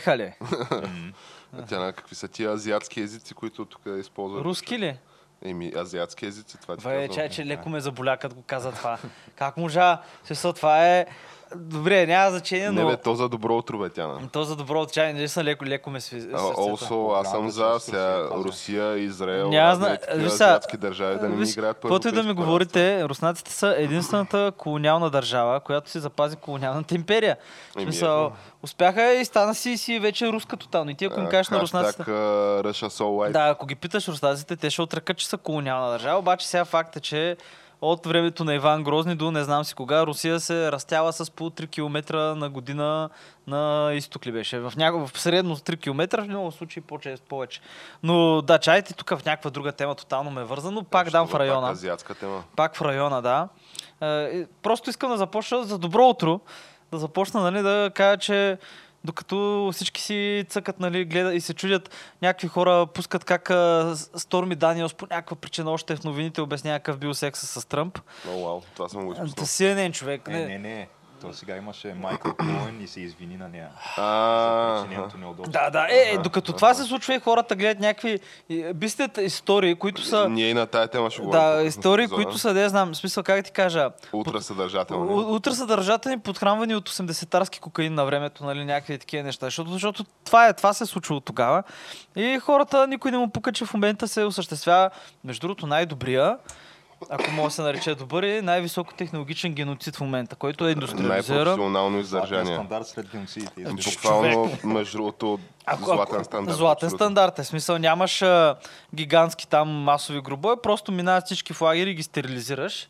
Штрак. Поехали. А тя на какви са тия азиатски езици, които тук използват? Руски ли? Еми, азиатски езици, това ти казвам. чай, че леко ме заболя, като го каза това. Как можа? Смисъл, това е... Добре, няма значение, Не но... бе, то за добро утро, бе, Тяна. То за добро отчаяние, наистина леко, леко ме сви... Also, аз съм за сега Русия, Израел, Няма зна- азиатски държави да не ми играят по Каквото и да ми говорите, руснаците са единствената колониална държава, която си запази колониалната империя. В смисъл, успяха и стана си, си вече руска тотално. И ти ако им кажеш на руснаците... Да, ако ги питаш руснаците, те ще отрекат, че са колониална държава. Обаче сега факт е, че от времето на Иван Грозни до не знам си кога, Русия се растяла с по 3 км на година на изток ли беше. В, няко... в средно 3 км, в много случаи по-често повече. Но да, чайте тук в някаква друга тема тотално ме е върза, но пак дам в Пак района. азиатска тема. Пак в района, да. Е, Просто искам да започна за добро утро. Да започна, нали, да кажа, че докато всички си цъкат, нали, гледа и се чудят, някакви хора пускат как а, Сторми Даниелс по някаква причина още в новините обяснява какъв бил секса с Тръмп. О, вау, това съм го изпуснал. силен човек. Не, не, не. То сега имаше Майкъл Коен и се извини на нея. А. Да, да, е, е, докато това се случва и хората гледат някакви бистите истории, които са... Ние и на тая тема ще говорим. Да, истории, които са, да я знам, смисъл, как да ти кажа, Ултра съдържателни. У- Утре са държателни, подхранвани от 80-тарски кокаин на времето, нали, някакви такива неща. Защото, защото това, е, това се е случило тогава. И хората, никой не му пука, че в момента се осъществява, между другото, най-добрия, ако мога да се нарече добър, е най-високотехнологичен геноцид в момента, който е индустриализиран. Най-професионално издържание. стандарт сред геноцидите. Буквално, между другото, Ако, златен стандарт. Златен абсолютно. стандарт е. Смисъл, нямаш а, гигантски там масови гробове, просто минават всички в лагери и ги стерилизираш.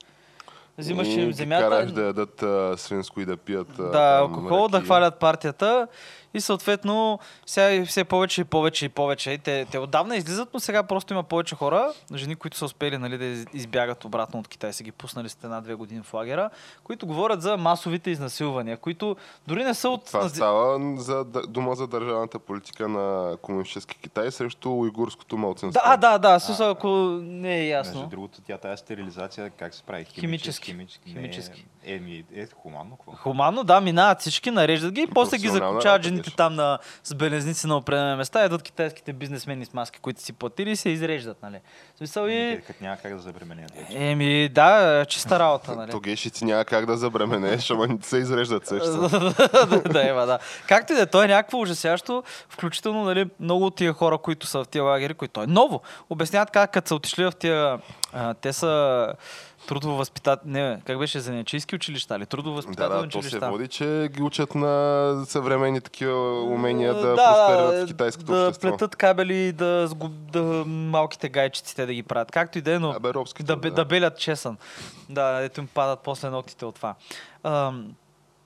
Взимаш им земята. караш да ядат а, свинско и да пият а, да, алкохол, да хвалят партията и съответно сега все повече и повече и повече. И те, те отдавна излизат, но сега просто има повече хора, жени, които са успели нали, да из- избягат обратно от Китай, са ги пуснали след една-две години в лагера, които говорят за масовите изнасилвания, които дори не са от... Това става за дума за държавната политика на комунистически Китай срещу уйгурското малцинство. Да, да, да, смисъл, ако не е Между ясно. другото, тя тази стерилизация как се прави? Химически. Химически. Химически. Не, еми, е, хуманно какво? Хуманно, да, минават всички, нареждат ги и после ги работа жените там на, с белезници на определени места, едат китайските бизнесмени с маски, които си платили и се изреждат, нали. В смисъл и... Като няма как да забременят вече. Еми, да, чиста работа, нали. Тогеш ти няма как да забременеш, ама не се изреждат също. да, да, има, да. Както и да е, то е някакво ужасящо, включително нали, много от тия хора, които са в тия лагери, които е ново, обясняват как като са отишли в тия... А, те са трудово възпитат... Не, как беше, занечийски училища или трудово Да, възпитателни да, то се училища? води, че ги учат на съвременни такива умения да, да, просперират в китайското да общество. плетат кабели, да, сгуб, да малките гайчиците да ги правят. Както и да е, но Абе, робските, да, бе- да белят чесън. Да, ето им падат после ногтите от това. Ам,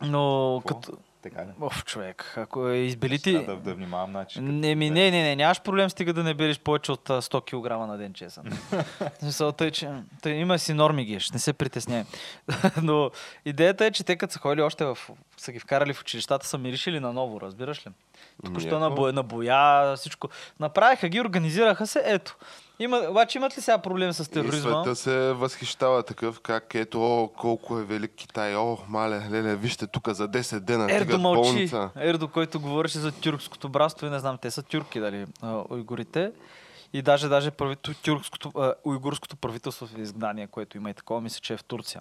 но Какво? като... Така ли? Оф, човек, ако е избели Сега ти... Да, да внимавам, като- Не, ми, не, не, не, нямаш проблем, стига да не береш повече от а, 100 кг на ден чесън. Смисъл, тъй, че тъй, има си норми геш, не се притесняй. Но идеята е, че те като са ходили още в... са ги вкарали в училищата, са миришили на ново, разбираш ли? Тук що на, боя, на боя, всичко. Направиха ги, организираха се, ето. Има, обаче имат ли сега проблем с И тероризма? света се възхищава такъв, как ето, о, колко е велик Китай, о, мале, леле, вижте тук за 10 дена Ердо мълчи. болница. Ердо, който говореше за тюркското братство и не знам, те са тюрки, дали, уйгурите. И даже, даже правител, тюркското, уйгурското правителство в изгнание, което има и такова, мисля, че е в Турция.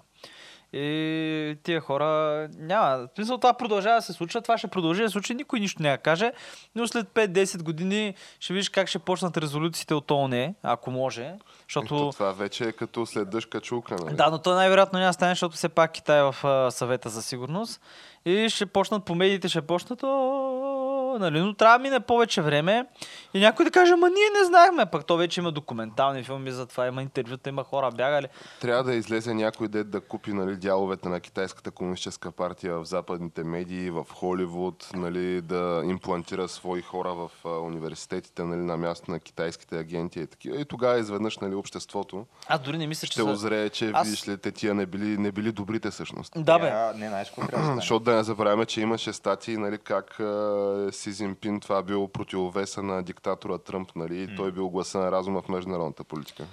И тия хора няма. В смисъл това продължава да се случва, това ще продължи да се случи, никой нищо няма каже, но след 5-10 години ще видиш как ще почнат резолюциите от ООН, ако може. Защото... Ето, това вече е като след дъжд качулка, нали? Да, но то най-вероятно няма стане, защото все пак Китай е в а, съвета за сигурност. И ще почнат по медиите, ще почнат, «О, нали, но трябва да мине повече време. И някой да каже, ма ние не знаехме. Пък то вече има документални филми за това, има интервюта, има хора бягали. Трябва да излезе някой дет да купи нали, дяловете на Китайската комунистическа партия в западните медии, в Холивуд, нали, да имплантира свои хора в а, университетите нали, на място на китайските агенти и такива. И тогава изведнъж нали, обществото Аз дори не мисля, че ще са... озрее, че Аз- видиш ли, те тия не били, не били добрите всъщност. Да, бе. Трябва- Не, знаеш какво? Защото да не забравяме, че имаше статии, нали, как а, Си Зинпин това бил противовеса на диктатора Тръмп, нали, и той бил гласа на разума в международната политика.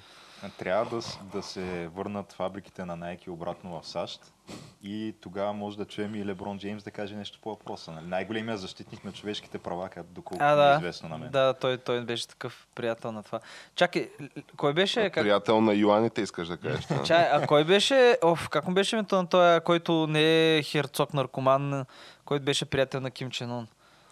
Трябва да, да се върнат фабриките на Nike обратно в САЩ и тогава може да чуем и Леброн Джеймс да каже нещо по въпроса. Нали? Най-големият защитник на човешките права, като доколкото А, ми е да. известно на мен. Да, той, той беше такъв приятел на това. Чакай, кой беше? Как... Приятел на юаните, искаш да кажеш. да? Чай, а кой беше? Оф, как му беше името на този, който не е херцог наркоман, който беше приятел на Ким Чен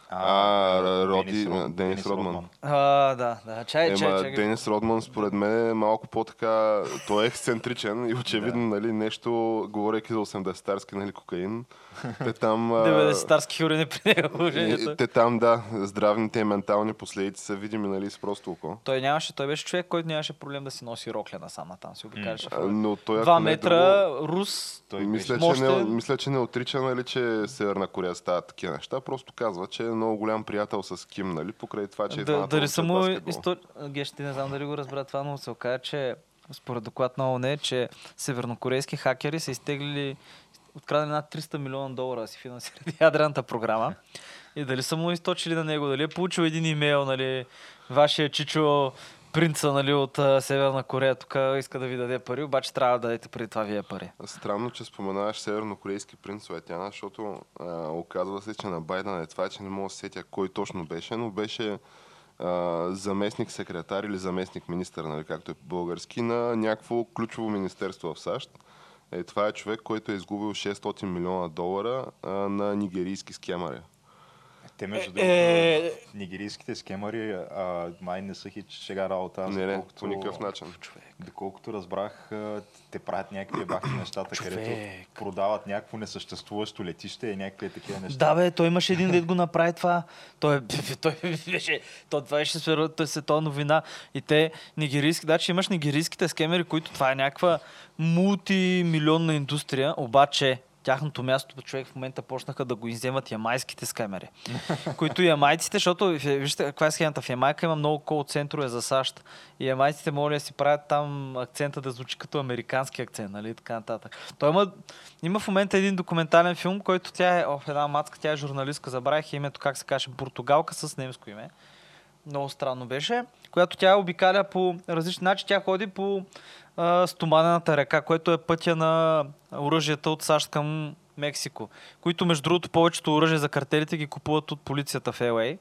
А, Роди, Род- Денис Родман. А, да, да. Чай, чай, Ема, чай. Денис Родман, според мен, е малко по-така... Той е ексцентричен и очевидно, нали, нещо, говорейки за 80-тарски, нали, кокаин. Те там... а, 90-тарски хюрени при него. и- положението. Те там, да, здравните и ментални последици са видими, нали, с просто око. Той нямаше, той беше човек, който нямаше проблем да си носи рокля насам натам. Си обикаляше. Но той, Два не е метра, друго, рус. Той Мисля че, не, мисля, че не отрича, нали, че Северна Корея стават такива неща. Просто казва, че е много голям приятел с Ким, нали, покрай това, че е Да, дали учат са му баскетбол. история... Геш, ти не знам дали го разбра това, но се оказа, че според доклад на ООН, че севернокорейски хакери са изтеглили, откраднали над 300 милиона долара си финансират ядрената програма. И дали са му източили на него, дали е получил един имейл, нали, вашия чичо принца нали, от а, Северна Корея тук иска да ви даде пари, обаче трябва да дадете преди това вие пари. Странно, че споменаваш севернокорейски принц Летяна, защото а, оказва се, че на Байден е това, че не мога да се сетя кой точно беше, но беше заместник секретар или заместник министър, нали, както е по-български, на някакво ключово министерство в САЩ. Е, това е човек, който е изгубил 600 милиона долара а, на нигерийски скемари. Те между Е, другото, нигерийските схемари а, май не са хит шега работа. аз Не, не, доколкото- по никакъв начин. Доколкото разбрах, те правят някакви бахти нещата, Човек. където продават някакво несъществуващо летище и някакви такива неща. Да, бе, той имаше един дед го направи това. Той, той беше, то, това беше той световна новина. И те, нигерийски, да, че имаш нигерийските скемери, които това е някаква мултимилионна индустрия, обаче тяхното място, човек в момента почнаха да го изземат ямайските скемери. които ямайците, защото в- вижте каква е схемата. В Ямайка има много кол центрове за САЩ. И ямайците могат да си правят там акцента да звучи като американски акцент, нали? Така нататък. Той има, има в момента един документален филм, който тя е, о, една мацка, тя е журналистка, забравих името, как се каже, португалка с немско име. Много странно беше, която тя обикаля по различни начини. Тя ходи по а, стоманената река, което е пътя на оръжията от САЩ към Мексико, които между другото повечето оръжия за картелите ги купуват от полицията в LA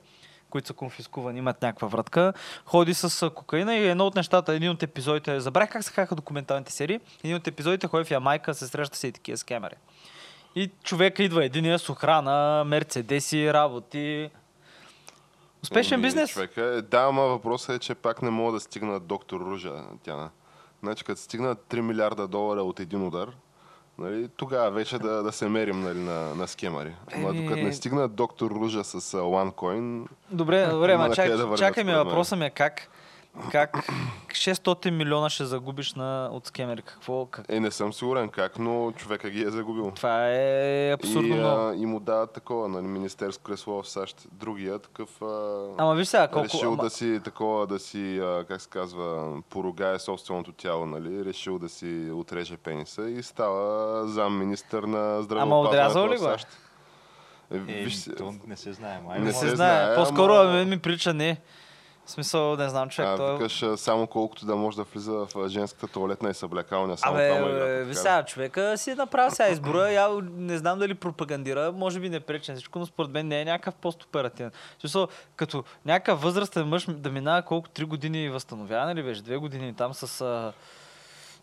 които са конфискувани, имат някаква вратка. Ходи с кокаина и едно от нещата, един от епизодите, забравих как се хаха документалните серии, един от епизодите ходи в Ямайка, се среща с и такива скемери. И човека идва единия с охрана, мерцедеси, работи. Успешен Ами, бизнес. Човека, е, да, ама въпросът е, че пак не мога да стигна доктор Ружа, Тяна. Значи, като стигнат 3 милиарда долара от един удар, нали, тогава вече да, да се мерим нали, на, на скемари. Ама Еми- докато не стигнат доктор Ружа с а, OneCoin, Добре, добре, ма чак, да чакай ми, въпросът ми е как, как 600 милиона ще загубиш на, от скемери. Какво? Как? е, не съм сигурен как, но човека ги е загубил. Това е абсурдно и, а, и му дават такова, нали, министерско кресло в САЩ. Другия такъв а, Ама виж сега, колко... решил ама, да си такова, да си, а, как се казва, поругае собственото тяло, нали? Решил да си отреже пениса и става зам министър на здравеопазването отрязал ли в го е? САЩ. Е, Е, виж, то не се знае. Май Не не се знае. знае, По-скоро ама... ми прилича не. В смисъл, не знам, човек. А, той... викаш само колкото да може да влиза в женската туалетна и съблекалня. Само Абе, е играта, ви сега, човека си е направил сега избора. Я не знам дали пропагандира, може би не пречи на всичко, но според мен не е някакъв постоперативен. Смисъл, като някакъв възрастен мъж да минава колко три години възстановяване ли беше, две години там с, а,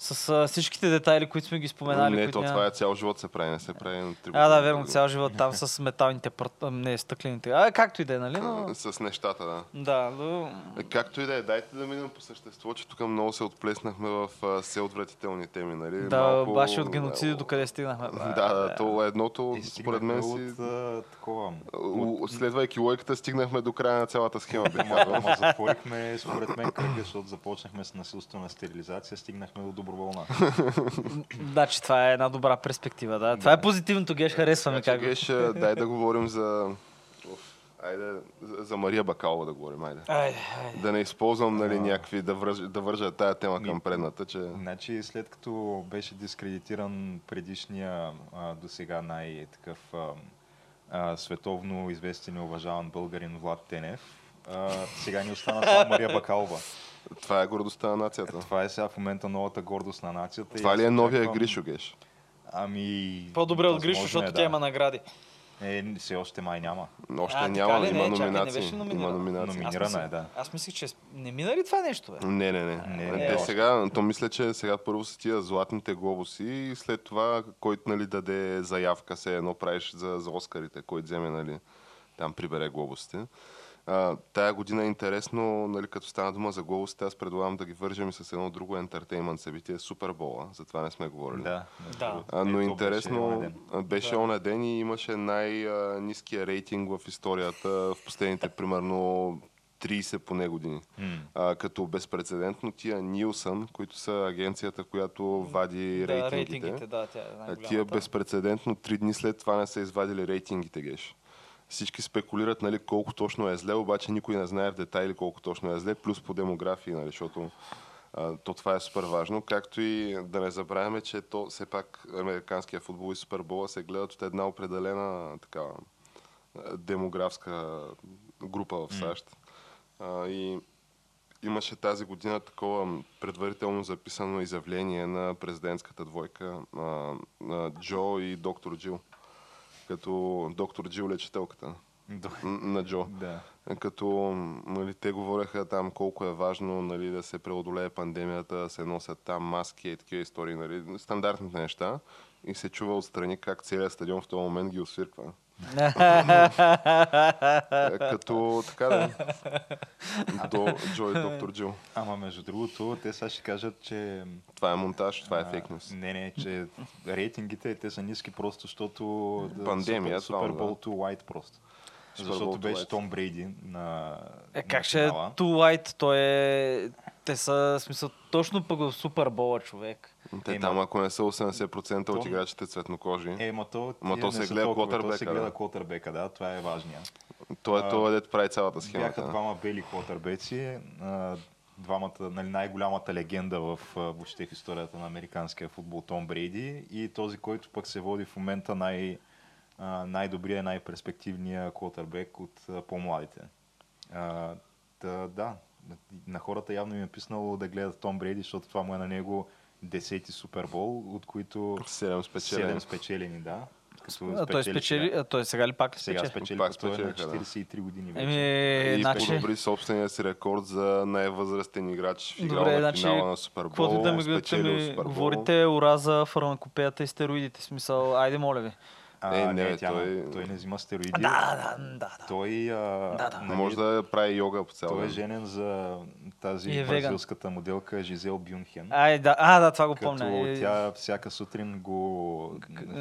с а, всичките детайли, които сме ги споменали. Не, то няма- това е цял живот се прави, не се прави на три А, да, верно, цял живот там с металните, пар... а, не, стъклените. А, както и да е, нали? Но... С нещата, да. Да, но... Е, Както и да е, дайте да минем по същество, че тук много се отплеснахме в все отвратителни теми, нали? Да, Малко- баши от геноциди, докъде стигнахме. Да, да, то едното, И според мен си... От, а, такова. у- Следвайки логиката, стигнахме до края на цялата схема. затворихме, според мен, кръга, защото започнахме с насилствена стерилизация, стигнахме до доброволна. Значи това е една добра перспектива, да. Това е позитивното, геш, харесваме че, как го- Геш, а, дай да говорим за... Айде, за, Мария Бакалова да говорим, айде. Айде, айде. Да не използвам нали, някакви, да, вържа, да вържа тая тема към предната, че... Значи, след като беше дискредитиран предишния до сега най-такъв световно известен и уважаван българин Влад Тенев, а, сега ни остана само Мария Бакалова. Това е гордостта на нацията. Това е сега в момента новата гордост на нацията. и Това ли е новия очаквам- Гришо, Геш? Ами... По-добре от Гришо, възможно защото е, тя има награди. Е, все още май няма. Още А, няма, ли? има Не, чакай, не номинации. беше има номинирана. номинации. Номинирана мислех- е, да. Аз мислих, че не мина ли това нещо, бе? Не, не, не. Не, не, не, Те сега, то мисля, че сега първо са тия златните глобуси и след това, който нали, даде заявка, се едно правиш за, за Оскарите, който вземе, нали, там прибере глобусите. А, тая година е интересно, нали, като стана дума за глобусите, аз предлагам да ги вържем и с едно друго ентертеймент събитие, Супербола, за това не сме говорили. Да. Да. А, но Ето, интересно, беше ден. беше Да. оня ден и имаше най-низкия рейтинг в историята в последните примерно 30 поне години. А, като безпредседентно тия Нилсън, които са агенцията, която вади Да, рейтингите, рейтингите, да, тя е тия безпредседентно три дни след това не са извадили рейтингите, геш. Всички спекулират нали, колко точно е зле, обаче никой не знае в детайли колко точно е зле, плюс по демографии, нали, защото а, то това е супер важно. Както и да не забравяме, че то все пак американския футбол и супербола се гледат от една определена такава а, демографска група в САЩ. А, и имаше тази година такова предварително записано изявление на президентската двойка а, на Джо и доктор Джил. Като доктор Джил лечителката на Джо. Да. Като нали, те говореха там колко е важно нали, да се преодолее пандемията, да се носят там маски и такива истории, нали, стандартните неща. И се чува отстрани как целият стадион в този момент ги освирква. Е, Като така да. До Джо и доктор Джил. Ама между другото, те сега ще кажат, че... Това е монтаж, това е а, фейк нюс. Не, не, че рейтингите те са ниски просто, защото... Пандемия, too white просто. Защото беше. Том Брейди на Е, на как ще е. Too White? Той е... Те са, смисъл, точно пък в Супербола, човек. Те Ема- там, ако не са 80% от играчите цветнокожи, Е, ма то, Ма то се гледа квотърбека, се гледа котърбека, да, това е важния. той е това, дето прави цялата схема. Бяха двама бели котърбеци, двамата, нали, най-голямата легенда в въобще в историята на американския футбол Том Брейди и този, който пък се води в момента най- най-добрия, най-перспективния котърбек от по-младите. А, да, да, на хората явно им е писнало да гледат Том Брейди, защото това му е на него десети супербол, от които 7 спечелени. 7 спечелени, да. Като А, той спечели, сега. а, той сега ли пак ли Сега спечели? спечели, Пак той е на спечелиха, да. 43 години вече. Еми, И значи... подобри собствения си рекорд за най-възрастен играч в играл Добре, на значи, финала на Супербол. Каквото да ми, да спечелил ми говорите, ура за фармакопеята и стероидите. Смисъл, айде, моля ви. А, Е, не, не, тя, той- той... не взима стероиди. Да, да, да, да. Той, а, Да, да. нали, Може да прави йога по цял той е женен за тази е веган. бразилската моделка Жизел Бюнхен. Ай, да, а, да, това го Като помня. Тя всяка сутрин го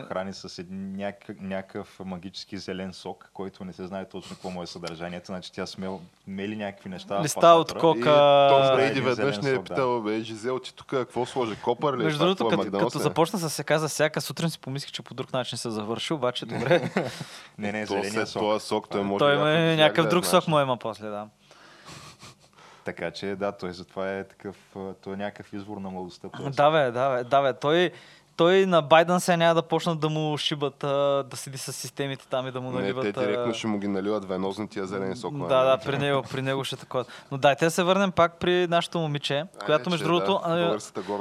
храни с един някакъв, някакъв магически зелен сок, който не се знае точно какво му е съдържанието. Значи тя смел, мели някакви неща. Листа от И Кока- Том Да, Брейди веднъж не е да. питал, бе, Жизел, ти тук какво сложи? Копър ли? Между другото, е, като, започна с се каза всяка сутрин си помислих, че по друг начин се завърши, обаче добре. Не, не, зеления след сок. този сок той може Той да има яде някакъв друг сок му има после, да. Така че да, той затова е такъв, той е някакъв извор на младостта. Да, бе, да, бе, да, бе. Той, той на Байден сега няма да почнат да му шибат, а, да седи с системите там и да му Не, наливат. те директно а, ще му ги наливат венозни тия зелени сокове. Да, да, при него, при него ще е такова. Но дайте да се върнем пак при нашото момиче, Айде, която между другото... Да.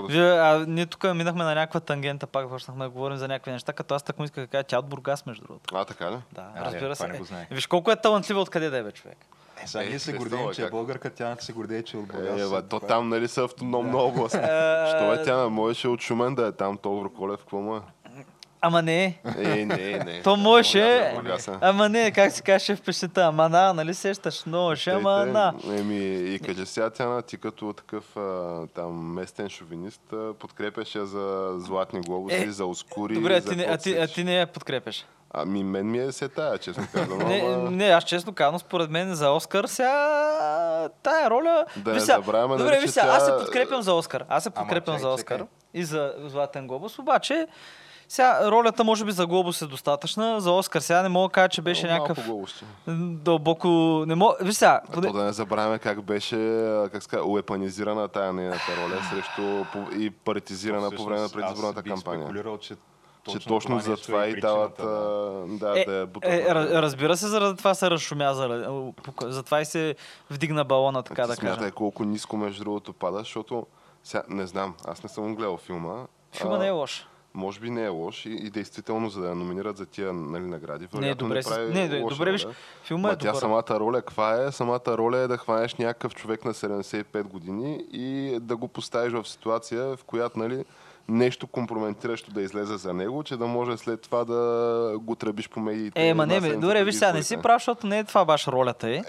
Вие, а, ние тук минахме на някаква тангента, пак почнахме да говорим за някакви неща, като аз така исках да кажа, тя е от Бургас, между другото. А, така ли? Да, А, разбира не, се. не. Е, Виж колко е талантлива откъде да е, бе, човек. Е, сега Е, ние се естествено, гордеем, е, че е българка, тя се гордее, че е от Бургас. Е, бе, то е- там нали са автономна област. Що е тя, можеше от Шумен да е там, Тодор Колев, какво му е? Ама не. Е, не, не. То можеше. Е. Ама не, как се каже в пещета. Ама на, нали сещаш? Можеше, ама Тейте, на. Еми, и кажи сега, Тяна, ти като такъв а, там местен шовинист подкрепяше за златни глобуси, Е, за ускури, Добре, а за ти, не, а, ти, а ти не я подкрепяш. Ами мен ми е се тая, честно казвам. Не, ама- не, аз честно казвам, според мен за Оскар сега тая роля... Да сега, забравяме, Добре, нали, че сега, аз се подкрепям за Оскар. Аз се Ама подкрепям чакай, за Оскар чакай. и за Златен глобус, обаче сега ролята може би за глобус е достатъчна, за Оскар сега не мога да кажа, че беше Малко някакъв дълбоко... Не мога... Виж сега, А то да не забравяме как беше, как ска, уепанизирана тая нейната роля срещу и партизирана по време на предизборната аз бих кампания. спекулирал, че Че точно за нещо това е и дават да. а, да, Е, да бутат. е, това. разбира се, заради това се разшумя, заради, затова и се вдигна балона, така Ти да смятай кажа. колко ниско между другото пада, защото сега, не знам, аз не съм гледал филма. Филма а, не е лош. Може би не е лош и, и действително, за да я номинират за тия нали, награди. Не, добре, с- прави не, не, лоша добре, виж, филма Ма е тя добър. самата роля, каква е? Самата роля е да хванеш някакъв човек на 75 години и да го поставиш в ситуация, в която нали, нещо компрометиращо да излезе за него, че да може след това да го тръбиш по медиите. Е, ма не, бе, добре, виж сега, не си прав, защото не е това баш ролята е. Е,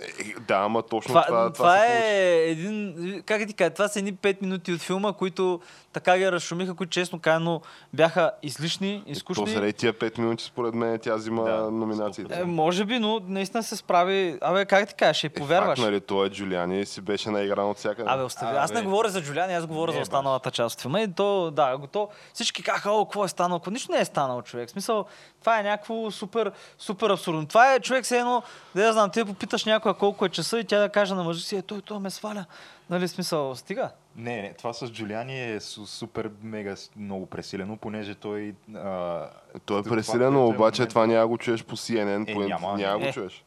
Да, ама точно Това, това, това, това, е един, как ти кажа, това са едни 5 минути от филма, които така ги разшумиха, които честно казано бяха излишни, То изкушни. заради тия 5 минути, според мен, тя взима Да, номинациите. Е, може би, но наистина се справи. Абе, как ти кажа, ще й повярваш. Факт, нали, той е Джулиани си беше наигран от всяка. Абе, остави. Аз не говоря за Джулиани, аз говоря Не, за баш. останалата част от филма. И то, да, то, всички казаха, о, какво е станало. Нищо не е станало, човек. В смисъл, това е някакво супер, супер абсурдно. Това е човек, все едно, да я знам, ти попиташ някоя колко е часа и тя да каже на мъжа си, е, той, той ме сваля. Нали, смисъл, стига. Не, не, това с Джулиани е су- супер мега много пресилено, понеже той... А, Той е това, пресилено, което е обаче момент- това няма го чуеш по CNN, Е, по... няма. няма го Е. чуеш.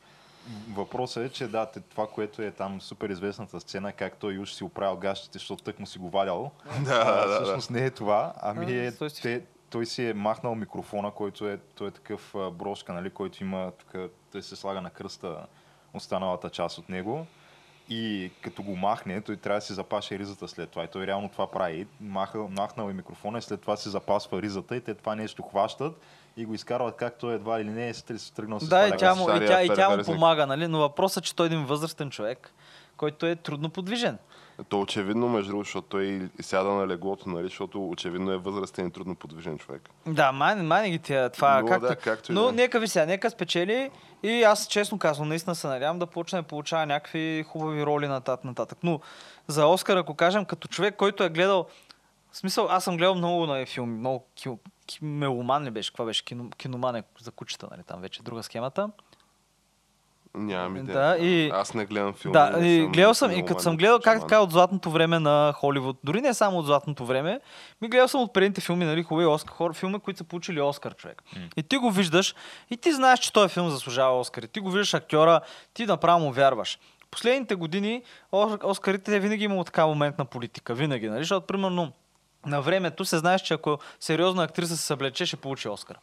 Въпросът е, че да, това, което е там супер известната сцена, как той уж си оправил гащите, защото тък му си го валял. Да, а, да, да. всъщност не е това, ами А, е, той си- те, той си е махнал микрофона, който е, той е такъв а, брошка, нали, който има, тук, той се слага на кръста останалата част от него. И като го махне, той трябва да си запаше ризата след това. И той реално това прави. Махал, махнал е микрофона и след това си запасва ризата и те това нещо хващат и го изкарват както едва или не е стр- тръгнал с Да, и тя, му, и, тя, и тя му помага, нали? Но въпросът е, че той е един възрастен човек, който е трудно подвижен. То очевидно, между другото, защото той сяда на леглото, нали, защото очевидно е възрастен и трудно подвижен човек. Да, май не ги тия, това Но, както... да, както Но да нека ви сега, нека спечели и аз честно казвам, наистина се надявам да почне да получава някакви хубави роли нататък, нататък. Но за Оскар, ако кажем, като човек, който е гледал в смисъл, аз съм гледал много на филми, много ки, ки, меломан ли беше, каква беше, кино, киноман е за кучета, нали, там вече друга схемата. Нямам идея. Да, и- Аз не гледам филми. Да, и гледал съм, и като съм гледал как така от златното време на Холивуд, дори не само от златното време, ми гледал съм от предните филми, нали, хубави Оскар, хора, филми, които са получили Оскар, човек. И ти го виждаш, и ти знаеш, че този филм заслужава Оскар. И ти го виждаш актьора, ти направо му вярваш. Последните години Ос- Оскарите винаги имало така момент на политика, винаги, нали, защото примерно на времето се знаеш, че ако сериозна актриса се съблече, ще получи Оскар.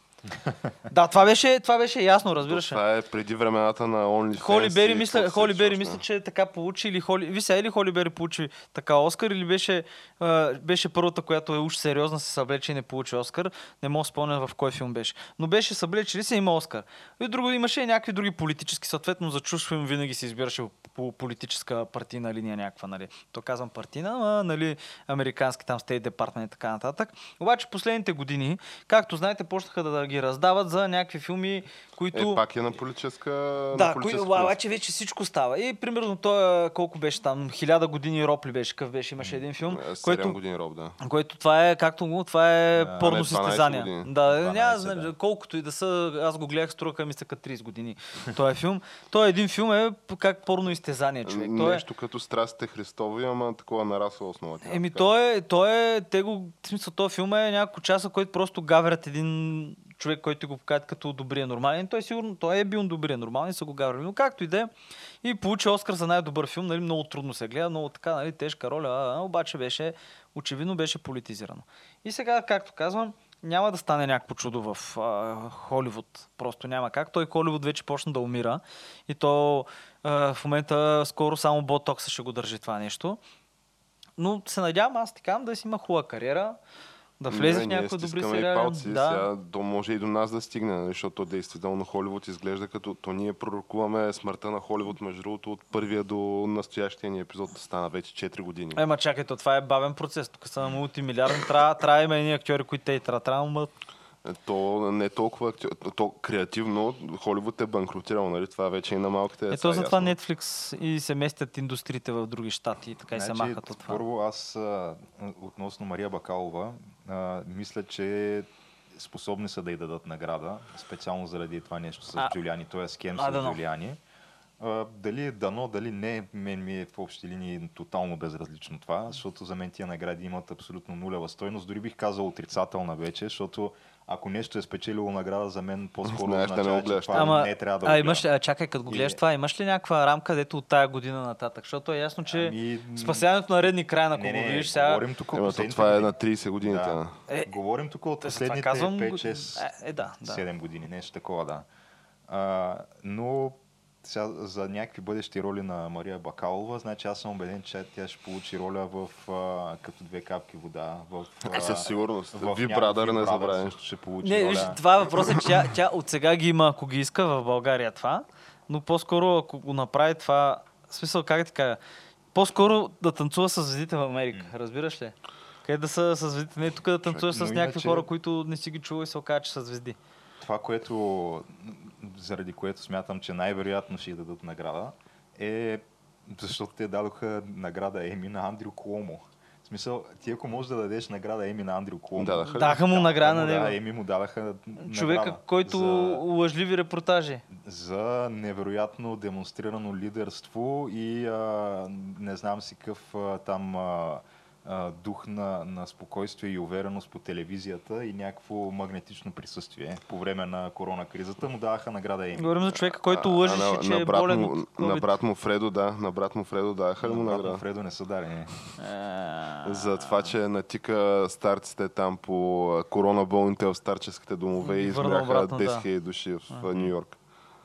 Да, това беше, това беше ясно, разбираш. Това е преди времената на OnlyFans. Холи Бери, мисля, Холи Бери мисля, че така получи или Холи... Ви сега или Холи Бери получи така Оскар или беше, а, беше първата, която е уж сериозна се съблече и не получи Оскар. Не мога спомня в кой филм беше. Но беше съблече ли се има Оскар. И друго имаше и някакви други политически. Съответно за чуж филм винаги се избираше по политическа партийна линия някаква. Нали. То казвам партийна, а нали, американски там State Department и така нататък. Обаче последните години, както знаете, почнаха да ги ги раздават за някакви филми, които... Е, пак е на политическа... Да, на кои, политическа обаче вече всичко става. И примерно той, колко беше там, хиляда години роб ли беше, какъв беше, имаше един филм, Е, 7 който, години роб, да. който това е, както го, това е А, порно не, 12 състезание. години. Да, 12, няма, знам, да. колкото и да са, аз го гледах, струваха ми се като 30 години. Той е филм. Той един филм е как порно изтезание, човек. Той е, Нещо като страстите Христови, ама такова нарасла основа. Еми, той е, той е, те го, в смисъл, този филм е няколко часа, който просто гаврят един човек, който го покажат като добрия нормален. Той сигурно, той е бил добрия нормален са го гаврали. Но както и да е, и получи Оскар за най-добър филм, нали, много трудно се гледа, много така, нали, тежка роля, а, обаче беше, очевидно беше политизирано. И сега, както казвам, няма да стане някакво чудо в а, Холивуд. Просто няма как. Той Холивуд вече почна да умира. И то а, в момента скоро само ботокса ще го държи това нещо. Но се надявам, аз така да си има хубава кариера, да влезе Не, в ние някои добри сериали. Палци, Да. Сега, то може и до нас да стигне, нали, защото действително Холивуд изглежда като... То ние пророкуваме смъртта на Холивуд, между другото, от първия до настоящия ни епизод стана вече 4 години. Ема чакай, то това е бавен процес. Тук са мултимилиардни. Трябва, трябва има едни актьори, които те и трябва. Трябва Е, То не е толкова актьор, то креативно Холивуд е банкротирал, нали? Това вече и на малките деца. Ето е затова ясно. Netflix и се местят индустриите в други щати и така и се Значи, махат от това. Първо аз относно Мария Бакалова, а, мисля, че способни са да й дадат награда, специално заради това нещо с А, Джулиани, т.е. скем с дано. Джулиани. А, дали е дано, дали не, мен ми е в общи линии тотално безразлично това, защото за мен тия награди имат абсолютно нулева стойност. Дори бих казал отрицателна вече, защото ако нещо е спечелило награда, за мен по-скоро Знаеш да не означава, гледаш че това Ама, не трябва да а, имаш, а, чакай, като го гледаш И- това, имаш ли някаква рамка, дето от тая година нататък? Защото е ясно, че Ами, спасяването на редни края, ако Не, го не, видиш сега... говорим тук от то последните това е на 30 години. Да. Е, Говорим тук от това последните казвам, 5-6 е, е, да, да. 7 години, нещо такова, да. А, но сега, за някакви бъдещи роли на Мария Бакалова, значи аз съм убеден, че тя ще получи роля в а, като две капки вода. В, а, със сигурност. в Ви Брадър, не също ще получи Не, роля. виж, това е въпросът, че тя, тя от сега ги има, ако ги иска в България това, но по-скоро ако го направи това, в смисъл как да ти кажа, по-скоро да танцува с звездите в Америка, разбираш ли? Къде да са с звездите, не тук да танцува с някакви иначе- хора, които не си ги чува и се окажа, че са звезди. Това, което, заради което смятам, че най-вероятно ще й дадат награда, е защото те дадоха награда Еми на Андрю Куомо. В смисъл, ти ако можеш да дадеш награда Еми на Андрю Куомо... Дадаха ли? Даха му награда на Да, него. Еми му дадаха Човека, награда който за, лъжливи репортажи. за невероятно демонстрирано лидерство и а, не знам си какъв а, там а, а, дух на, на спокойствие и увереност по телевизията и някакво магнетично присъствие по време на корона кризата му даваха награда Еми. Говорим за човека, който А, лъжеше, на, че на е брат болен му, от на COVID. брат му Фредо, да. На брат му Фредо даваха ли му На брат награда? на Фредо не са дарени. А, За това, че натика старците там по а, корона болните в старческите домове и избраха обратно, 10 да. 000 души в Нью Йорк.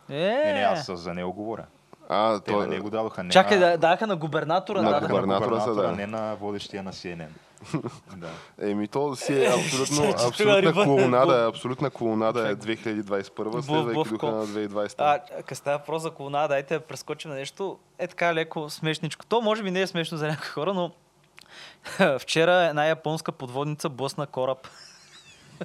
Е, Не, не, аз за него говоря. А, Те той... на него дадоха. Не Чакай, на, да, даха на губернатора. На да, да. дадоха на губернатора губернатора, да. не на водещия на CNN. да. Еми, то си е абсолютно, абсолютна колонада, е, абсолютна колонада е 2021, Бу- следвайки духа на 2020. А, къде става въпрос за колона, дайте да прескочим на нещо. Е така леко смешничко. То може би не е смешно за някои хора, но вчера една японска подводница блъсна кораб.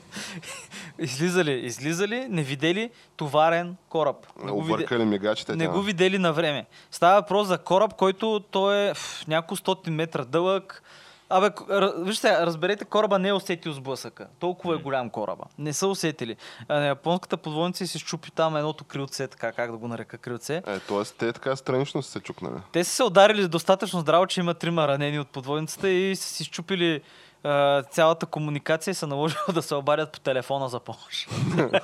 излизали, излизали, не видели товарен кораб. Не го, виде... Мигачите. не го видели на време. Става въпрос за кораб, който той е в, няколко стотин метра дълъг. Абе, вижте, разберете, кораба не е усетил сблъсъка. Толкова е голям кораба. Не са усетили. А, на японската подводница си щупи там едното крилце, така как да го нарека крилце. Е, т.е. те така странично са се чукнали. Те са се ударили достатъчно здраво, че има трима ранени от подводницата и са си щупили цялата комуникация се наложило да се обадят по телефона за помощ. На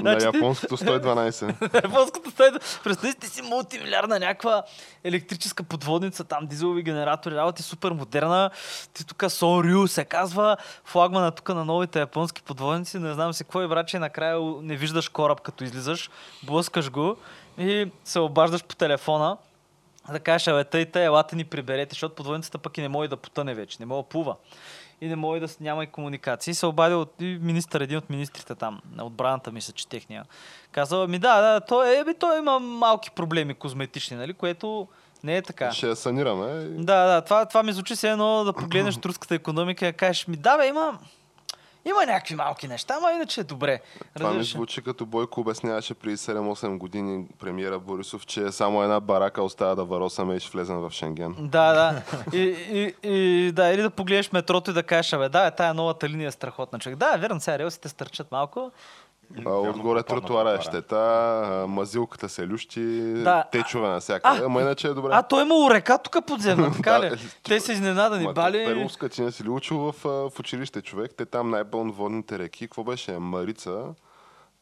Значи ти- японското 112. Японската стая. Представете си мултимилиарна някаква електрическа подводница, там дизелови генератори, работи супер модерна. Ти тук Сорю се казва, флагмана тук на новите японски подводници, не знам си какво и враче, накрая не виждаш кораб като излизаш, блъскаш го и се обаждаш по телефона. Да кажеш, абе, тъй, тъй, елате ни приберете, защото подводницата пък и не може да потъне вече, не може да плува. И не може да няма и комуникации. Се обади от и министър, един от министрите там, на отбраната, мисля, че техния. Казал, ми да, да, той, е, би, той има малки проблеми козметични, нали, което не е така. Ще я санираме. Да, да, това, това ми звучи все едно да погледнеш турската економика и кажеш ми, да бе, има, Има някакви малки неща, ама иначе е добре. Това ми Разбираш ли? звучи като Бойко обясняваше преди 7-8 години премиера Борисов, че само една барака остава да варосаме и ще влезем в Шенген. Да, да. И, и, и, да, или да погледнеш метрото и да кажеш, абе, да, тая новата линия е страхотна човек. Да, верно, сега релсите стърчат малко. А, отгоре тротуара е щета, мазилката се лющи, Да. течове навсякъде. А, Ама иначе е добре. А, той има река тук подземна, така ли? е, Те са изненадани, бали. Перловска, ти не си ли учил в, в училище човек? Те там най-пълноводните реки. Какво беше? Марица,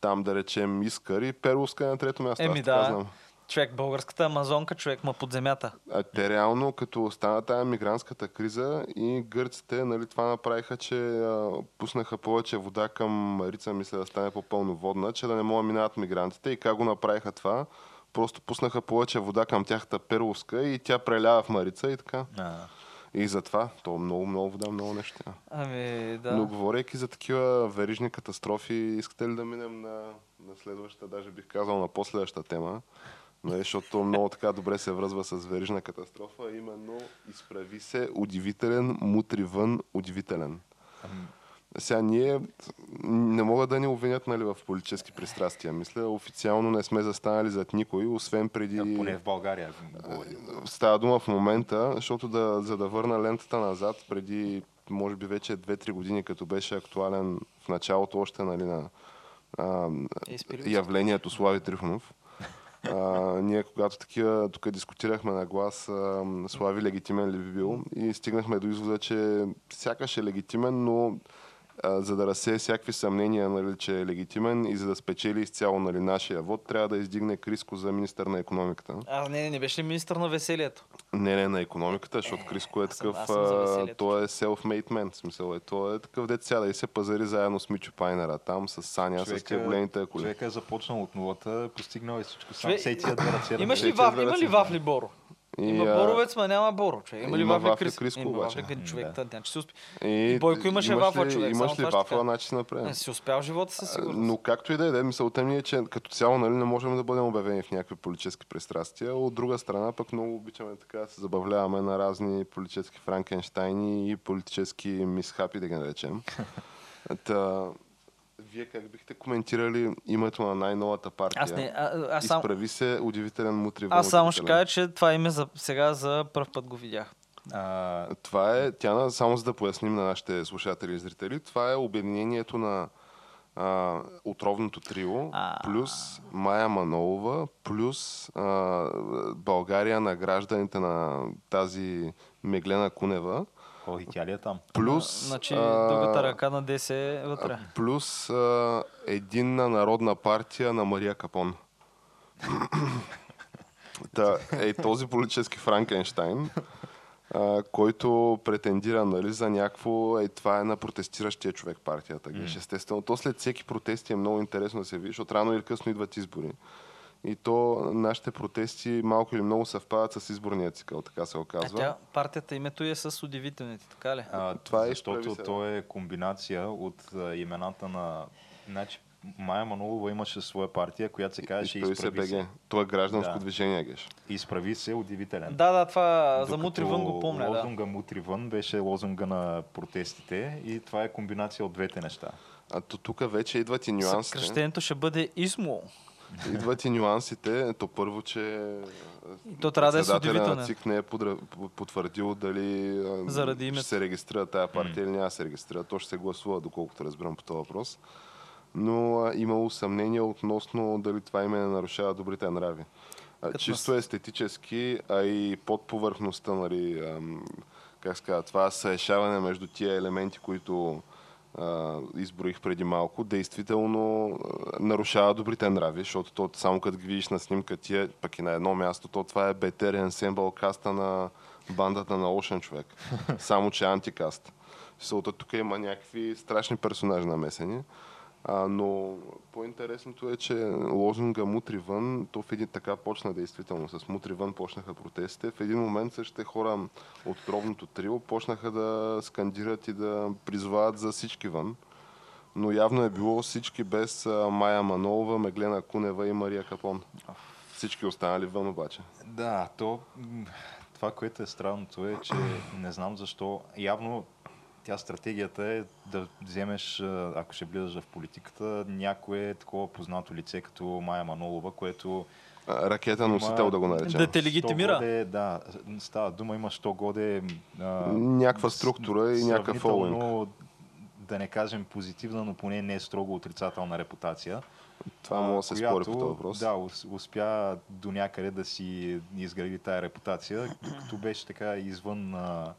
там да речем Искър и Перловска е на трето място. Еми да. знам. Човек, българската амазонка, човек, ма под земята. А те реално, като стана тая мигрантската криза и гърците, нали, това направиха, че а, пуснаха повече вода към Марица, мисля да стане по-пълноводна, че да не могат минават мигрантите. И как го направиха това? Просто пуснаха повече вода към тяхната Перловска и тя прелява в Марица и така. А, И затова, то много, много вода, много неща. Ами, да. Но говорейки за такива верижни катастрофи, искате ли да минем на, на следващата, даже бих казал на последващата тема, нали, защото много така добре се връзва с верижна катастрофа, именно изправи се удивителен, мутри вън, удивителен. Сега ние не могат да ни обвинят нали, в политически пристрастия. Мисля, официално не сме застанали зад никой, освен преди... поне в България. Става дума в момента, защото да, за да върна лентата назад, преди може би вече 2-3 години, като беше актуален в началото още нали, на а, се. явлението Слави Трифонов. А, ние когато такива тук дискутирахме на глас а, Слави легитимен ли би бил? И стигнахме до извода, че сякаш е легитимен, но а, за да разсее всякакви съмнения, нали, че е легитимен и за да спечели изцяло нали, нашия вод, трябва да издигне Криско за министър на економиката. А, не, не беше ли министър на веселието? Не, не, на економиката, защото Криско е аз съм- такъв, аз съм за а, веселието. той е self-made man, смисъл е, той е такъв дет сяда и се пазари заедно с Мичо Пайнера, там с Саня, с тия големите коли. човека е започнал от нулата, постигнал е всичко сам. Човек- Все тия две ръце. Имаш ли, вафли, има ли вафли Боро? И, Има а, боровец, ма няма боро, човек. Има ли вафли, вафли Крис? Криско Има обаче. вафли, човек, да. Тя, че успи... И, Бойко имаше имаш вафла, човек, Имаш ли вафла, значи си направи. Не, си успял живота със сигурност. Но както и да е, да, мисълта ми е, че като цяло нали, не можем да бъдем обявени в някакви политически пристрастия. От друга страна пък много обичаме така да се забавляваме на разни политически франкенштайни и политически мисхапи, да ги наречем. Та, вие как бихте коментирали името на най-новата партия? Аз не, а, аз сам, Изправи се удивителен мутри. аз само ще кажа, че това име за, сега за първ път го видях. А, Това е, Тяна, само за да поясним на нашите слушатели и зрители, това е обединението на а, отровното трио, А. плюс Майя Манолова, плюс а, България на гражданите на тази Меглена Кунева, о, и тя ли е там? плюс, Значи а, другата ръка на ДС е вътре. а, плюс а, единна народна партия на Мария Капон. Та, е този политически Франкенштайн, а, който претендира нали, за някакво, е, това е на протестиращия човек партията. Геш. Естествено, то след всеки протести е много интересно да се види, защото рано или късно идват избори. И то нашите протести малко или много съвпадат с изборния цикъл, така се А оказва. тя, партията името е с удивителните, така ли? А, Това е защото да. то е комбинация от а, имената на... Значи, Майя Манолова имаше своя партия, която се казваше Изправи се Изправи се. БГ. Това е гражданско Да. движение, Геш. Изправи се, удивителен. Да, да, това за Докато мутри вън го помня, да. Лозунга Мутри вън беше лозунга на протестите и това е комбинация от двете неща. А то тук вече идват и нюансите. Съкръщението ще бъде ИСМО. Идват и нюансите. То първо, че И то трябва да е с удивителен. ЦИК не е потвърдил дали Заради името. ще се регистрира тая партия или няма да се регистрира. То ще се гласува, доколкото разбирам по този въпрос. Но имало съмнение относно дали това име не нарушава добрите нрави. Като чисто естетически, а и под повърхността, нали, ам, как се казва, това съешаване между тия елементи, които изброих преди малко, действително нарушава добрите нрави, защото то, само като ги видиш на снимка тия, пък и на едно място, то това е Better Ensemble каста на бандата на Ocean човек. Само, че е антикаст. Защото тук има някакви страшни персонажи намесени. А, но по-интересното е, че лозунга Мутри вън, то в един така почна действително. С Мутри вън почнаха протестите. В един момент същите хора от тровното трио почнаха да скандират и да призовават за всички вън. Но явно е било всички без Майя Манолова, Меглена Кунева и Мария Капон. Всички останали вън обаче. Да, то това, което е странното е, че не знам защо. Явно тя стратегията е да вземеш, ако ще влизаш в политиката, някое такова познато лице като Майя Манолова, което Ракета носител да го наречем. Да те легитимира. годе, да, става дума, има що годе а, Някаква структура и някакъв фолуинг. сравнително, да не кажем позитивна, но поне не строго отрицателна репутация. Това а, може да се спори по този въпрос. Да, ус- успя до някъде да си изгради тая репутация, докато беше така извън а,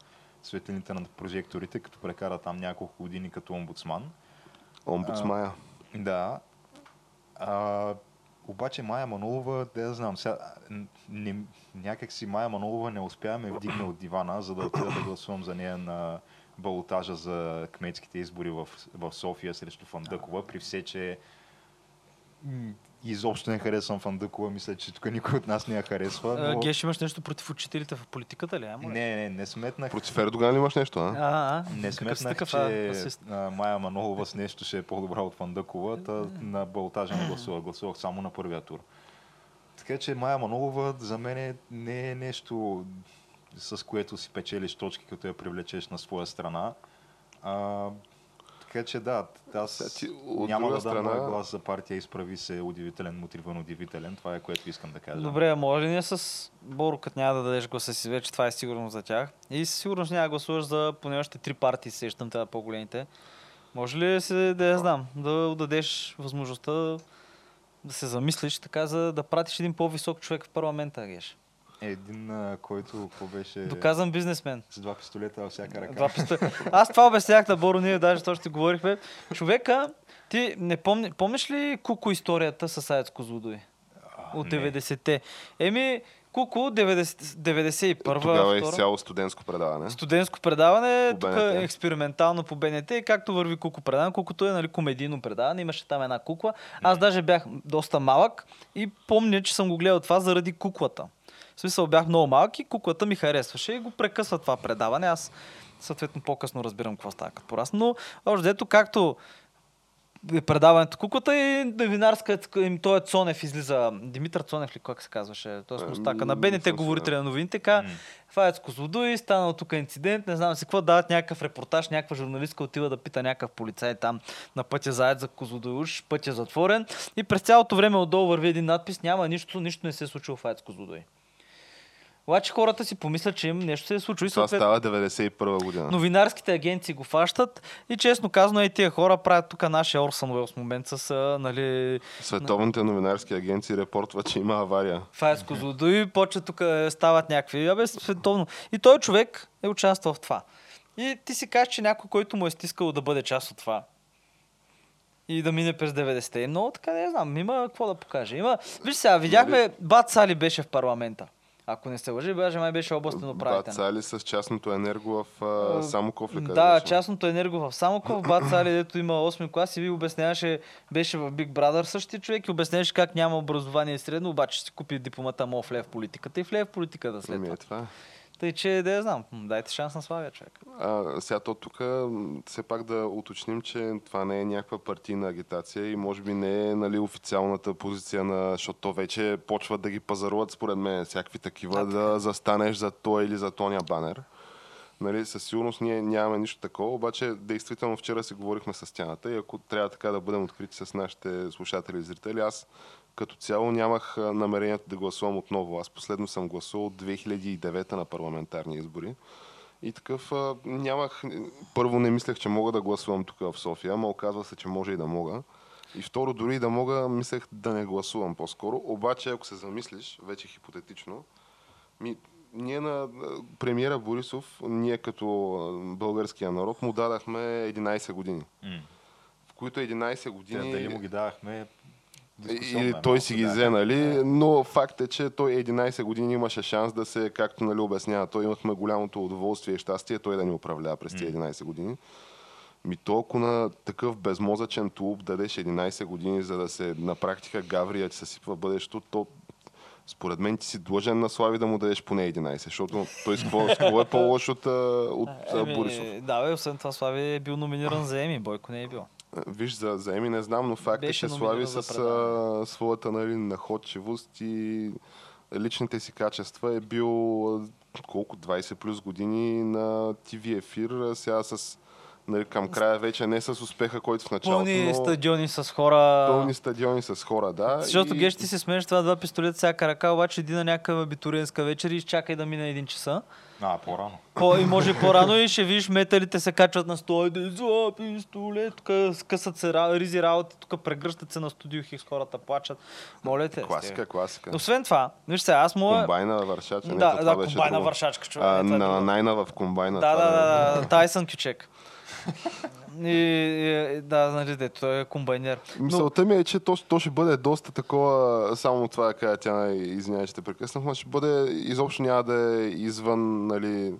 светлините на прожекторите, като прекара там няколко години като омбудсман. Омбудсмая. Да. А, обаче Майя Манолова, да я знам, сега, не, някак си Майя Манолова не успя ме вдигне от дивана, за да отида да гласувам за нея на балотажа за кметските избори в, в София срещу Фандъкова, при все, че изобщо не харесвам Фандъкова, мисля, че тук никой от нас не я харесва. А, Но... Геш, имаш нещо против учителите в политиката ли? Ама, Не, не, не сметнах. Против Ердоган ли имаш нещо, а? А, а, Не сметнах, такъв, че а, Майя Манолова с нещо ще е по-добра от Фандъкова, та на балотажа не гласувах. Гласувах само на първия тур. Така че Майя Манолова за мен не е нещо с което си печелиш точки, като я привлечеш на своя страна. А, така че да, аз ти, от няма да дам страна- глас за партия Изправи се удивителен, мотивиран, удивителен. Това е което искам да кажа. Добре, може ли ние с Боро, като няма да дадеш гласа си вече, това е сигурно за тях. И със сигурност няма да гласуваш за поне още три партии, сещам те по-големите. Може ли се, да я знам, да отдадеш възможността да се замислиш така, за да пратиш един по-висок човек в парламента, Геш? Един, а, който какво беше Доказан бизнесмен. с два пистолета във всяка ръка. Два писта. Аз това обяснях на Боро, ние даже точно ще говорихме. Човека, ти не помни, помниш ли Куко историята с Аец Козлодой? От не. 90-те. Еми, Куко 90, 91 Тогава е изцяло студентско предаване. Студентско предаване, тук е експериментално по БНТ, и както върви куко предаване. Кукото е нали, комедийно предаване, имаше там една кукла. Аз даже бях доста малък и помня, че съм го гледал това заради куклата. В смисъл бях много малък и куклата ми харесваше и го прекъсва това предаване. Аз съответно по-късно разбирам какво става като порасна. Но още дето както е предаването куклата и новинарска, им той е Цонев излиза, Димитър Цонев ли, как се казваше, т.е. Мустака на съм говорителя сигурен. на новините, така, това е Козлодуй, станал тук инцидент, не знам си какво, дават някакъв репортаж, някаква журналистка отива да пита някакъв полицай там на пътя заед за Козлодуй, уж път е затворен и през цялото време отдолу върви един надпис, няма нищо, нищо не се е случило в Аец Козлодуй. Обаче хората си помислят, че им нещо се е случило. и Това съответ- става 91 година. Новинарските агенции го фащат и честно казано и тия хора правят тук нашия Орсън Уелс момент с нали, Световните новинарски агенции репортват, че има авария. Фаец Козлодуй, почва тук е, стават някакви. Абе, световно. И той човек е участвал в това. И ти си кажеш, че някой, който му е стискал да бъде част от това. И да мине през 90-те. Но така не знам, има какво да покаже. Има... Виж сега, видяхме, Бат Сали беше в парламента. Ако не се лъжи, даже май беше областен управител. Бацали с частното енерго в А, Самоков ли къде Да, беше? частното енерго в Самоков, Бат Сали, дето има 8 клас и ви обясняваше, беше в Big Brother същия човек и обясняваше как няма образование средно, обаче си купи дипломата му влее в политиката и влее в политиката след това. е това. Тъй, че да я знам. Дайте шанс на Славия, човек. А, сега то тук все пак да уточним, че това не е някаква партийна агитация и може би не е нали, официалната позиция на, защото то вече почват да ги пазаруват според мен всякакви такива, А, да застанеш за той или за тоня банер. Нали, със сигурност ние нямаме нищо такова, обаче действително вчера си говорихме с тяната и ако трябва така да бъдем открити с нашите слушатели и зрители, аз като цяло нямах намерението да гласувам отново. Аз последно съм гласувал от 2009 на парламентарни избори. И такъв а, нямах... Първо не мислех, че мога да гласувам тук в София, ама оказва се, че може и да мога. И второ, дори да мога, мислех да не гласувам по-скоро. Обаче, ако се замислиш, вече хипотетично, ми, ние на премиера Борисов, ние като българския народ, му дадахме 11 години. М. В които 11 Те, години... дали му ги давахме Или е той си ги да. взе, нали? Но факт е, че той 11 години имаше шанс да се, както нали обяснява, той имахме голямото удоволствие и щастие той да ни управлява през тези 11 години. Ми толкова на такъв безмозъчен тулуп дадеш 11 години, за да се на практика Гаврия ти съсипва бъдещето, то според мен ти си длъжен на Слави да му дадеш поне 11, защото той с какво, е по-лош от, от Еми, Борисов. Да, бе, освен това Слави е бил номиниран за Еми, Бойко не е бил. Виж, за, за Еми не знам, но факт Беше е, че Слави с а, своята нали, находчивост и личните си качества е бил колко 20 плюс години на ТВ ефир, сега с Нали, към края вече не с успеха, който в началото, Пълни но стадиони с хора. пълни стадиони с хора, да. Защото и- геш ти се смееш това два пистолета всяка ръка, обаче иди на някаква абитуриенска вечер и изчакай да мине един часа. А, по-рано. По, и може по-рано и ще видиш металите се качват на стола и за пистолет, тук скъсат се ризи работи, тук прегръщат се на студио хикс, хората плачат. Моля те. Класика, класика. Освен това, виж сега, аз мога... Комбайна вършача. не, Да, да, комбайна вършачка, човек. Е, е на найна в комбайна. Да, да, да, да, Тайсън Кючек. И, и, да, нали, де, той е комбайнер. Мисълта ми е, че то, то ще бъде доста такова, само това да кажа тя, извинявай, че те прекъснах, но ще бъде, изобщо няма да е извън, нали,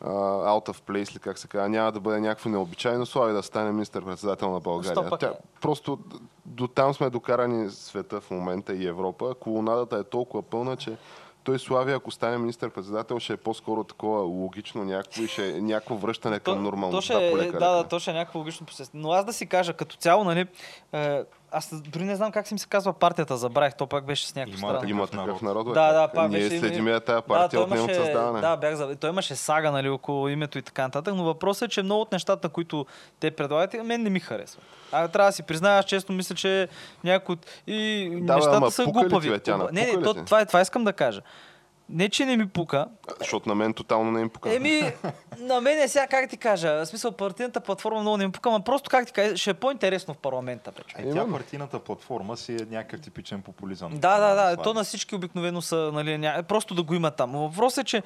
а, out of place, или как се казва, няма да бъде някакво необичайно слави да стане министър-председател на България. Тя, е? просто до там сме докарани света в момента и Европа. Колонадата е толкова пълна, че той Слави, ако стане министър-председател, ще е по-скоро такова логично някакво и ще е някакво връщане към то нормалността. ще, е- да, да, то ще е някакво логично посещение. Но аз да си кажа, като цяло, нали, е, аз дори не знам как си ми се казва партията, забравих, то пак беше с някаква Има страна. Има Такъв народ. бе, Да, да, пак Ние беше- следим я тази партия той от нейното имаше- създаване. Да, бях за... Той имаше сага нали, около името и така нататък, но въпросът е, че много от нещата, които те предлагат, мен не ми харесват. А трябва да си призная, аз често мисля, че някои от... И Да, бе, нещата ама са пука ли глупави. бе, Тяна? не, не, то, това, е, това искам да кажа. Не, че не ми пука. Защото на мен тотално не им показва. Еми, на мен е сега, как ти кажа, в смисъл партийната платформа много не ми пука, но просто как ти кажа, ще е по-интересно в парламента, бе. човек. Е, тя партийната платформа си е някакъв типичен популизъм. Да, да, да. Това То е. на всички обикновено са, нали, ня... просто да го има там. Въпросът е, че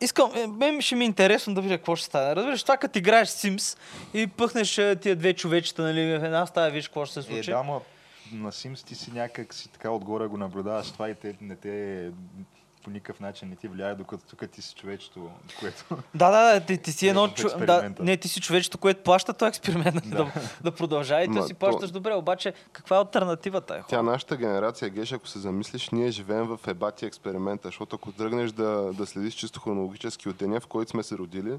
искам, е, мен ще ми е интересно да видя какво ще стане. Разбираш, това като играеш Sims и пъхнеш е, тия две човечета, нали, в една стая, виж какво ще се Е, случи. да, ма на Sims ти си някак си така отгоре го наблюдаваш това и те, не те по никакъв начин не ти влияе, докато тук ти си човечето, което... Да, да, да, ти, ти си едно В чу... да, не, ти си човечето, което плаща този експеримент да, да, да продължава и ти си то- плащаш добре. Обаче, каква е альтернативата? Е, Тя нашата генерация, Геш, ако се замислиш, ние живеем в ебати експеримента, защото ако тръгнеш да, да следиш чисто хронологически от деня, в който сме се родили,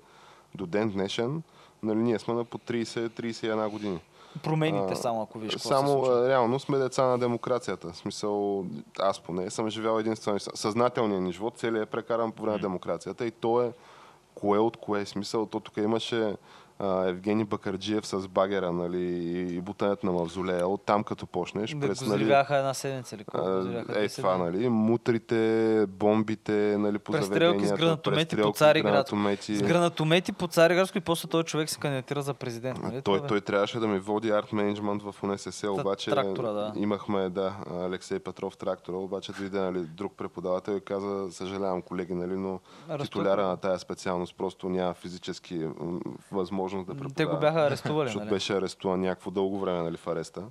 до ден днешен, нали, ние сме на по 30-31 години. Промените само, ако виж се Само а, реално сме деца на демокрацията. В смисъл, аз поне съм живял единствено съзнателният ни живот, целият е прекаран по време на демокрацията и то е кое от кое. В смисъл, то тук имаше а, Евгений Бакарджиев с багера, нали, и бутането на мавзолея. Оттам като почнеш, Да през, го нали, една седмица или колко е, това, нали? Мутрите, бомбите, нали, по Престрелки с гранатомети по Цариград. гранатомети. С гранатомети по Цариградско и после този човек се кандидатира за президент. Нали? Той, Това, той трябваше да ми води арт менеджмент в УНСС, обаче трактора, да. имахме, да, Алексей Петров трактора, обаче дойде нали, друг преподавател и каза, съжалявам колеги, нали, но титуляра на тая специалност просто няма физически м, възможност да преподава. Те го бяха арестували, Защото нали? беше арестуван някакво дълго време нали, в ареста.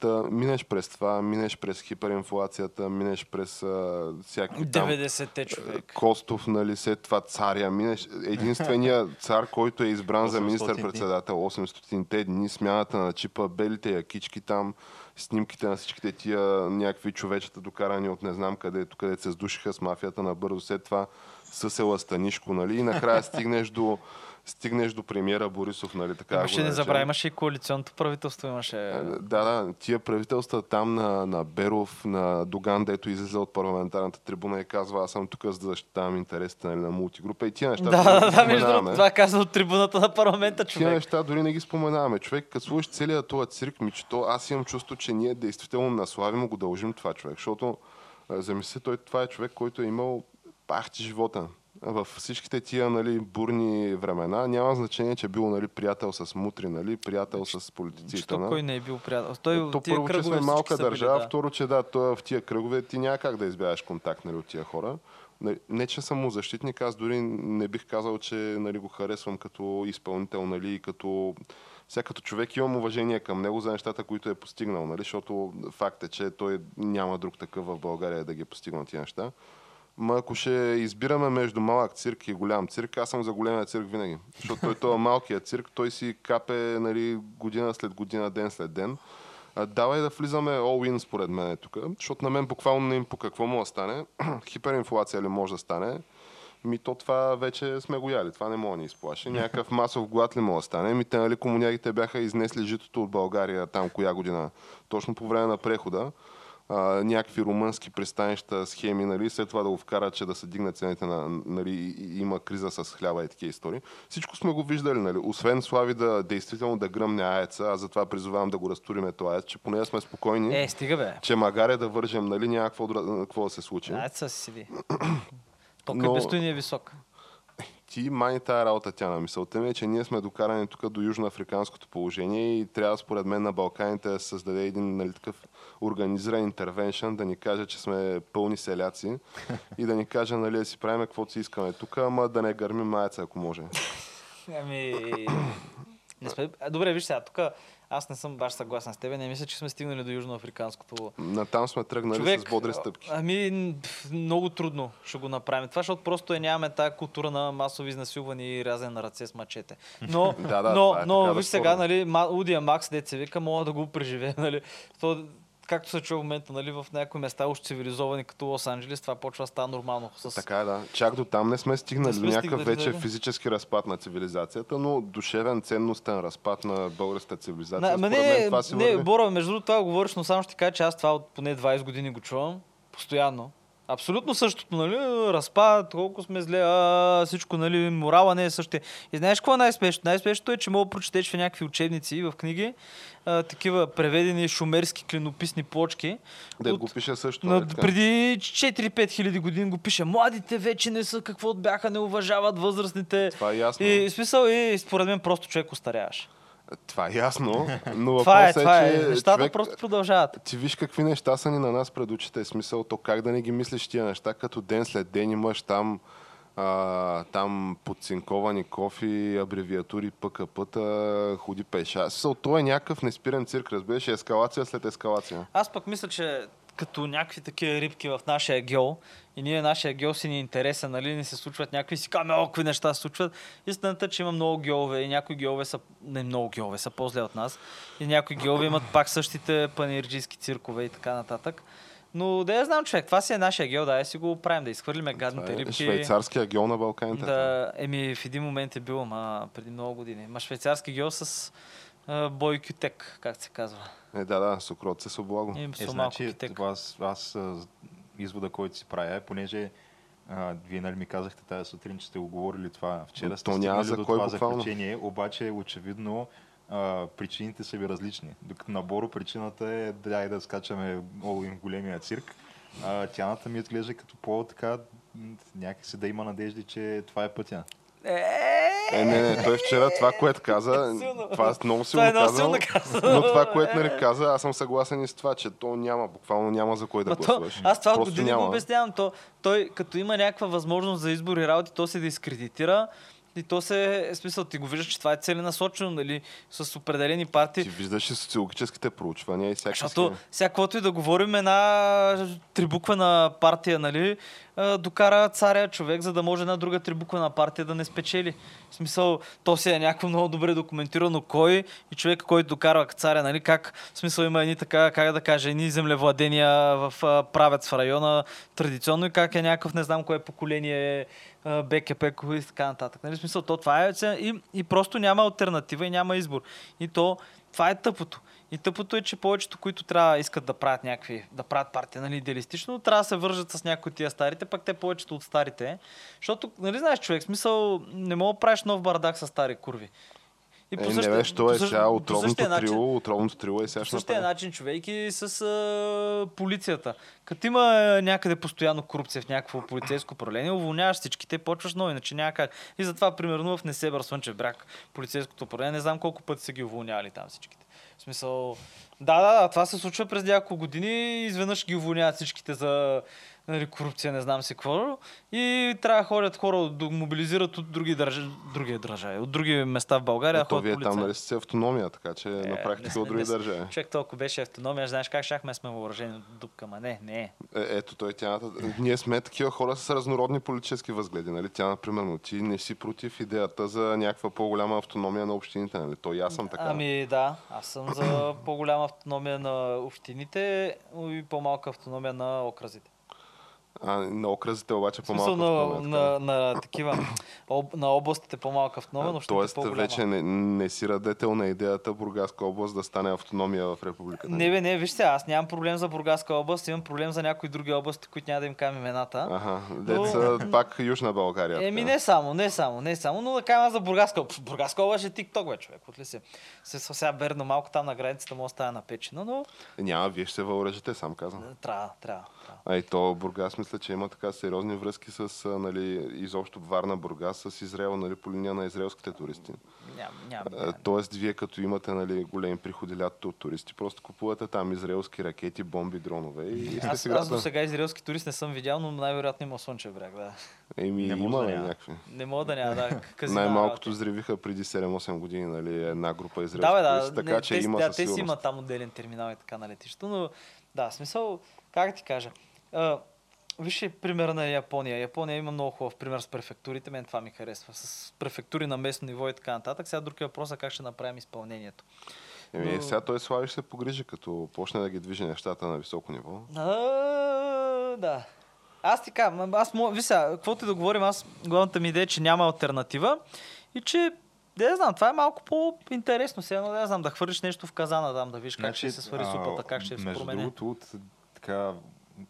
Та, минеш през това, минеш през хиперинфлацията, минеш през а, всякакви там 90-те човек. Костов, нали, след това царя. Минеш, единствения цар, който е избран за 800 министър-председател 800-те дни, смяната на чипа, белите якички там, снимките на всичките тия някакви човечета, докарани от не знам къде, къде се сдушиха с мафията набързо. След това съсела Станишко, нали, и накрая стигнеш до стигнеш до премиера Борисов, нали, така Имаше, не забравя, имаше и коалиционното правителство, имаше... Да, да, тия правителства там на, на Беров, на Доган, дето излиза от парламентарната трибуна и казва, аз съм тук за да защитавам интересите нали, на мултигрупа. И тия неща Да, да, да, между другото, това каза от трибуната на парламента Тия човек. неща дори не ги споменаваме. Човек, като слушаш целият този цирк, ми, че то, аз имам чувство, че ние действително на Слави му го дължим това човек, защото замисли, той това е човек, който е имал пахти живота. В всичките тия нали, бурни времена няма значение, че е бил нали, приятел с мутри, нали, приятел с политици. и Що тъна. кой не е бил приятел? Той, То тия първо, че сме малка са били, държава, да. второ, че да, той в тия кръгове ти няма как да избягаш контакт нали, от тия хора. Нали, Не, че съм му защитник, аз дори не бих казал, че нали, го харесвам като изпълнител, нали, като сега като човек имам уважение към него за нещата, които е постигнал, нали, защото факт е, че той няма друг такъв в България да ги е постигнал тия неща. Ма ако ще избираме между малък цирк и голям цирк, аз съм за големия цирк винаги. Защото той, е малкият цирк, той си капе нали, година след година, ден след ден. А, давай да влизаме all-in според мен тук, защото на мен буквално не им по какво му да стане. Хиперинфлация ли може да стане? Ми то това вече сме го яли, това не мога да ни изплаши. Някакъв масов глад ли може да стане? Ми те, нали, комунягите бяха изнесли житото от България там коя година, точно по време на прехода. А, някакви румънски пристанища, схеми, нали, след това да го вкарат, че да се дигнат цените на, нали, има криза с хляба и такива истории. Всичко сме го виждали, нали, освен Слави да действително да гръмне аеца, аз затова призовавам да го разтуриме това аец, че поне сме спокойни, Е, стига бе. че магаре да вържем, нали, няма какво, да- се случи. Айде са си седи. То Но- ни е висок. Ти мани тая работа тя на мисълта ми е, че ние сме докарани тук до южноафриканското положение и трябва според мен на Балканите да създаде един нали, такъв организиран интервеншън, да ни каже, че сме пълни селяци и да ни каже нали, да си правим каквото си искаме тук, ама да не гърмим маеца, ако може. Ами... Не сме... Добре, виж сега, тук аз не съм баш съгласен с теб. Не мисля, че сме стигнали до южноафриканското Натам сме тръгнали с бодри стъпки. Ами, много трудно ще го направим. Това, защото просто е, нямаме тази култура на масови изнасилвания и рязане на ръце с мачете. Но, Да, да, но, е но виж сега, нали, Удия Макс, деца вика, мога да го преживее. Нали. То, както се чува в момента, нали, в някои места, уж цивилизовани като Лос-Анджелес, това почва да става нормално. С... Така е, да. Чак до там не сме стигнали Не сме до някакъв стигнали, вече да. физически разпад на цивилизацията, но душевен, ценностен разпад на българската цивилизация. На, ма Според мен не, това си не, върви. Бора, между другото това говориш, но само ще ти кажа, че аз това от поне 20 години го чувам. Постоянно. Абсолютно същото, нали? Разпад, колко сме зле, а, всичко, нали? Морала не е същия. И знаеш какво е най-спешно? Най-спешното е, че мога да прочетеш в някакви учебници и в книги а, такива преведени шумерски клинописни плочки. Да от- го пише също. на, така? преди 4-5 хиляди години го пише. Младите вече не са какво бяха, не уважават възрастните. Това е ясно. И смисъл, и според мен просто човек остаряваш. Това е ясно, но Това е, въпросът това е, е. че Нещата човек, просто продължават. ти виж какви неща са ни на нас пред очите. Смисъл, то как да не ги мислиш тия неща, като ден след ден имаш там а, там подцинковани кофи, абревиатури, ПКП-та, ходи пеша. Смисъл, то е някакъв неспирен цирк, разбираш, ескалация след ескалация. Аз пък мисля, че като някакви такива рибки в нашия геол и ние нашия геол си ни е интересен, нали, ни се случват някакви си каме, какви неща се случват. Истината е, че има много геолове и някои геолове са, не много геолове, са по-зле от нас. И някои геолове имат пак същите панирджийски циркове и така нататък. Но да я знам, човек, това си е нашия геол, да я си го правим, да изхвърлиме гадните е рибки. швейцарския геол на Балканите. Да, еми в един момент е било, ма преди много години. Ма швейцарски геол с а, бой кютек, как се казва. Е, да, да, сукрот се облаго. Е, с малко значи, кютек. аз, аз извода, който си правя е, понеже а, вие нали ми казахте тази сутрин, че сте го говорили това вчера, То сте няма стигнали за до кой това буквално. заключение, обаче очевидно а, причините са ви различни. Докато на Боро причината е дай да скачаме all in големия цирк. А, тяната ми изглежда като по-така някакси да има надежди, че това е пътя. Е, не, не, той вчера това, което каза, Силно. това много силно Това е казал, силно но това, което нали каза, аз съм съгласен и с това, че то няма, буквално няма за кой да гласуваш. аз това Просто години го обяснявам. То, той, като има някаква възможност за избор и работи, то се дискредитира. И то се, е смисъл, ти го виждаш, че това е целенасочено, нали, с определени партии. Ти виждаш и социологическите проучвания и всякакви Защото сега, каквото и да говорим, една трибуквена партия, нали, докара царя човек, за да може една друга трибуквена партия да не спечели. В смисъл, то си е някакво много добре документирано кой и човек, който докарва царя, нали, как, в смисъл има едни така, как да кажа, едни землевладения в правец в района традиционно и как е някакъв, не знам кое поколение а, БКП и така нататък. Нали, в смисъл, то това е и, и просто няма альтернатива и няма избор. И то, това е тъпото. И тъпото е, че повечето, които трябва искат да правят някакви, да правят партия, нали, идеалистично, трябва да се вържат с някои от тия старите, пък те повечето от старите. Защото, нали знаеш, човек, смисъл, не мога да правиш нов бардак с стари курви. И Е, не беше, то е сега отровното трио, отровното трио е сега по същия направи. начин, човек, и с а, полицията. Като има а, някъде постоянно корупция в някакво полицейско управление, уволняваш всичките, почваш ново, иначе няма как. И затова, примерно, в Несебър Слънчев бряг, полицейското управление, не знам колко пъти са ги уволнявали там всичките. В смисъл, да, да, да, това се случва през няколко години и изведнъж ги уволняват всичките за нали, корупция, не знам си какво. И трябва да ходят хора да мобилизират от други, държави, други държави, от други места в България. Ето, вие там нали сте автономия, така че Е, на не практика сме- от други държави. Човек толкова беше автономия, знаеш как шахме сме въоръжени от дупка, ма не, не. Е, ето той тяната. Ние сме такива хора с разнородни политически възгледи. Нали? Тя, например, ти не си против идеята за някаква по-голяма автономия на общините. Нали? То и аз съм така. Ами да, аз съм за по-голяма автономия на общините и по-малка автономия на окразите. А на окразите обаче смисъл по-малко. на, на, на, такива, об, на областите по-малка автономия, но ще Тоест, по-голяма. вече не, не си радетел на идеята Бургаска област да стане автономия в републиката. Не, бе, не, вижте, аз нямам проблем за Бургаска област, имам проблем за някои други области, които няма да им кажем имената. Аха, деца пак Южна България. Еми не само, не само, не само, но да кажем за Бургаска област. Бургаска област е TikTok, бе, човек, от ли се? Се сега верно малко там на границата да стане напечено, но Няма, вие ще се въоръжите, сам казвам. трябва, трябва. А и то Бургас мисля, че има така сериозни връзки с нали, изобщо Варна Бургас с Израел нали, по линия на израелските туристи. Ням, ням, ням. Тоест, вие като имате нали, големи приходи лятото от туристи, просто купувате там израелски ракети, бомби, дронове и Аз, сега. аз до сега израелски турист не съм видял, но най-вероятно има Слънчев бряг, да. Еми, Не може има да няма. някакви. Не мога да няма, да. казина Най-малкото взривиха преди 7-8 години нали, една група израелски Да, бе, да. туристи, така не, че те, има да, със те си имат там отделен терминал и така на летището, но да, смисъл, как да ти кажа. А, вижте примера на Япония. Япония има много хубав пример с префектурите, мен това ми харесва. С префектури на местно ниво и така нататък. Сега друг въпрос е как ще направим изпълнението. Еми, Но- сега той Слави ще се погрижи, като почне да ги движи нещата на високо ниво. А, да. Аз ти казвам, аз мога, ви сега, каквото и да говорим, аз главната ми идея е, че няма альтернатива и че не знам, това е малко по-интересно. Сега, но не знам, да хвърлиш нещо в казана, там, да видиш как ще се свари Значи, супата, как ще се Между промени. другото, от, така,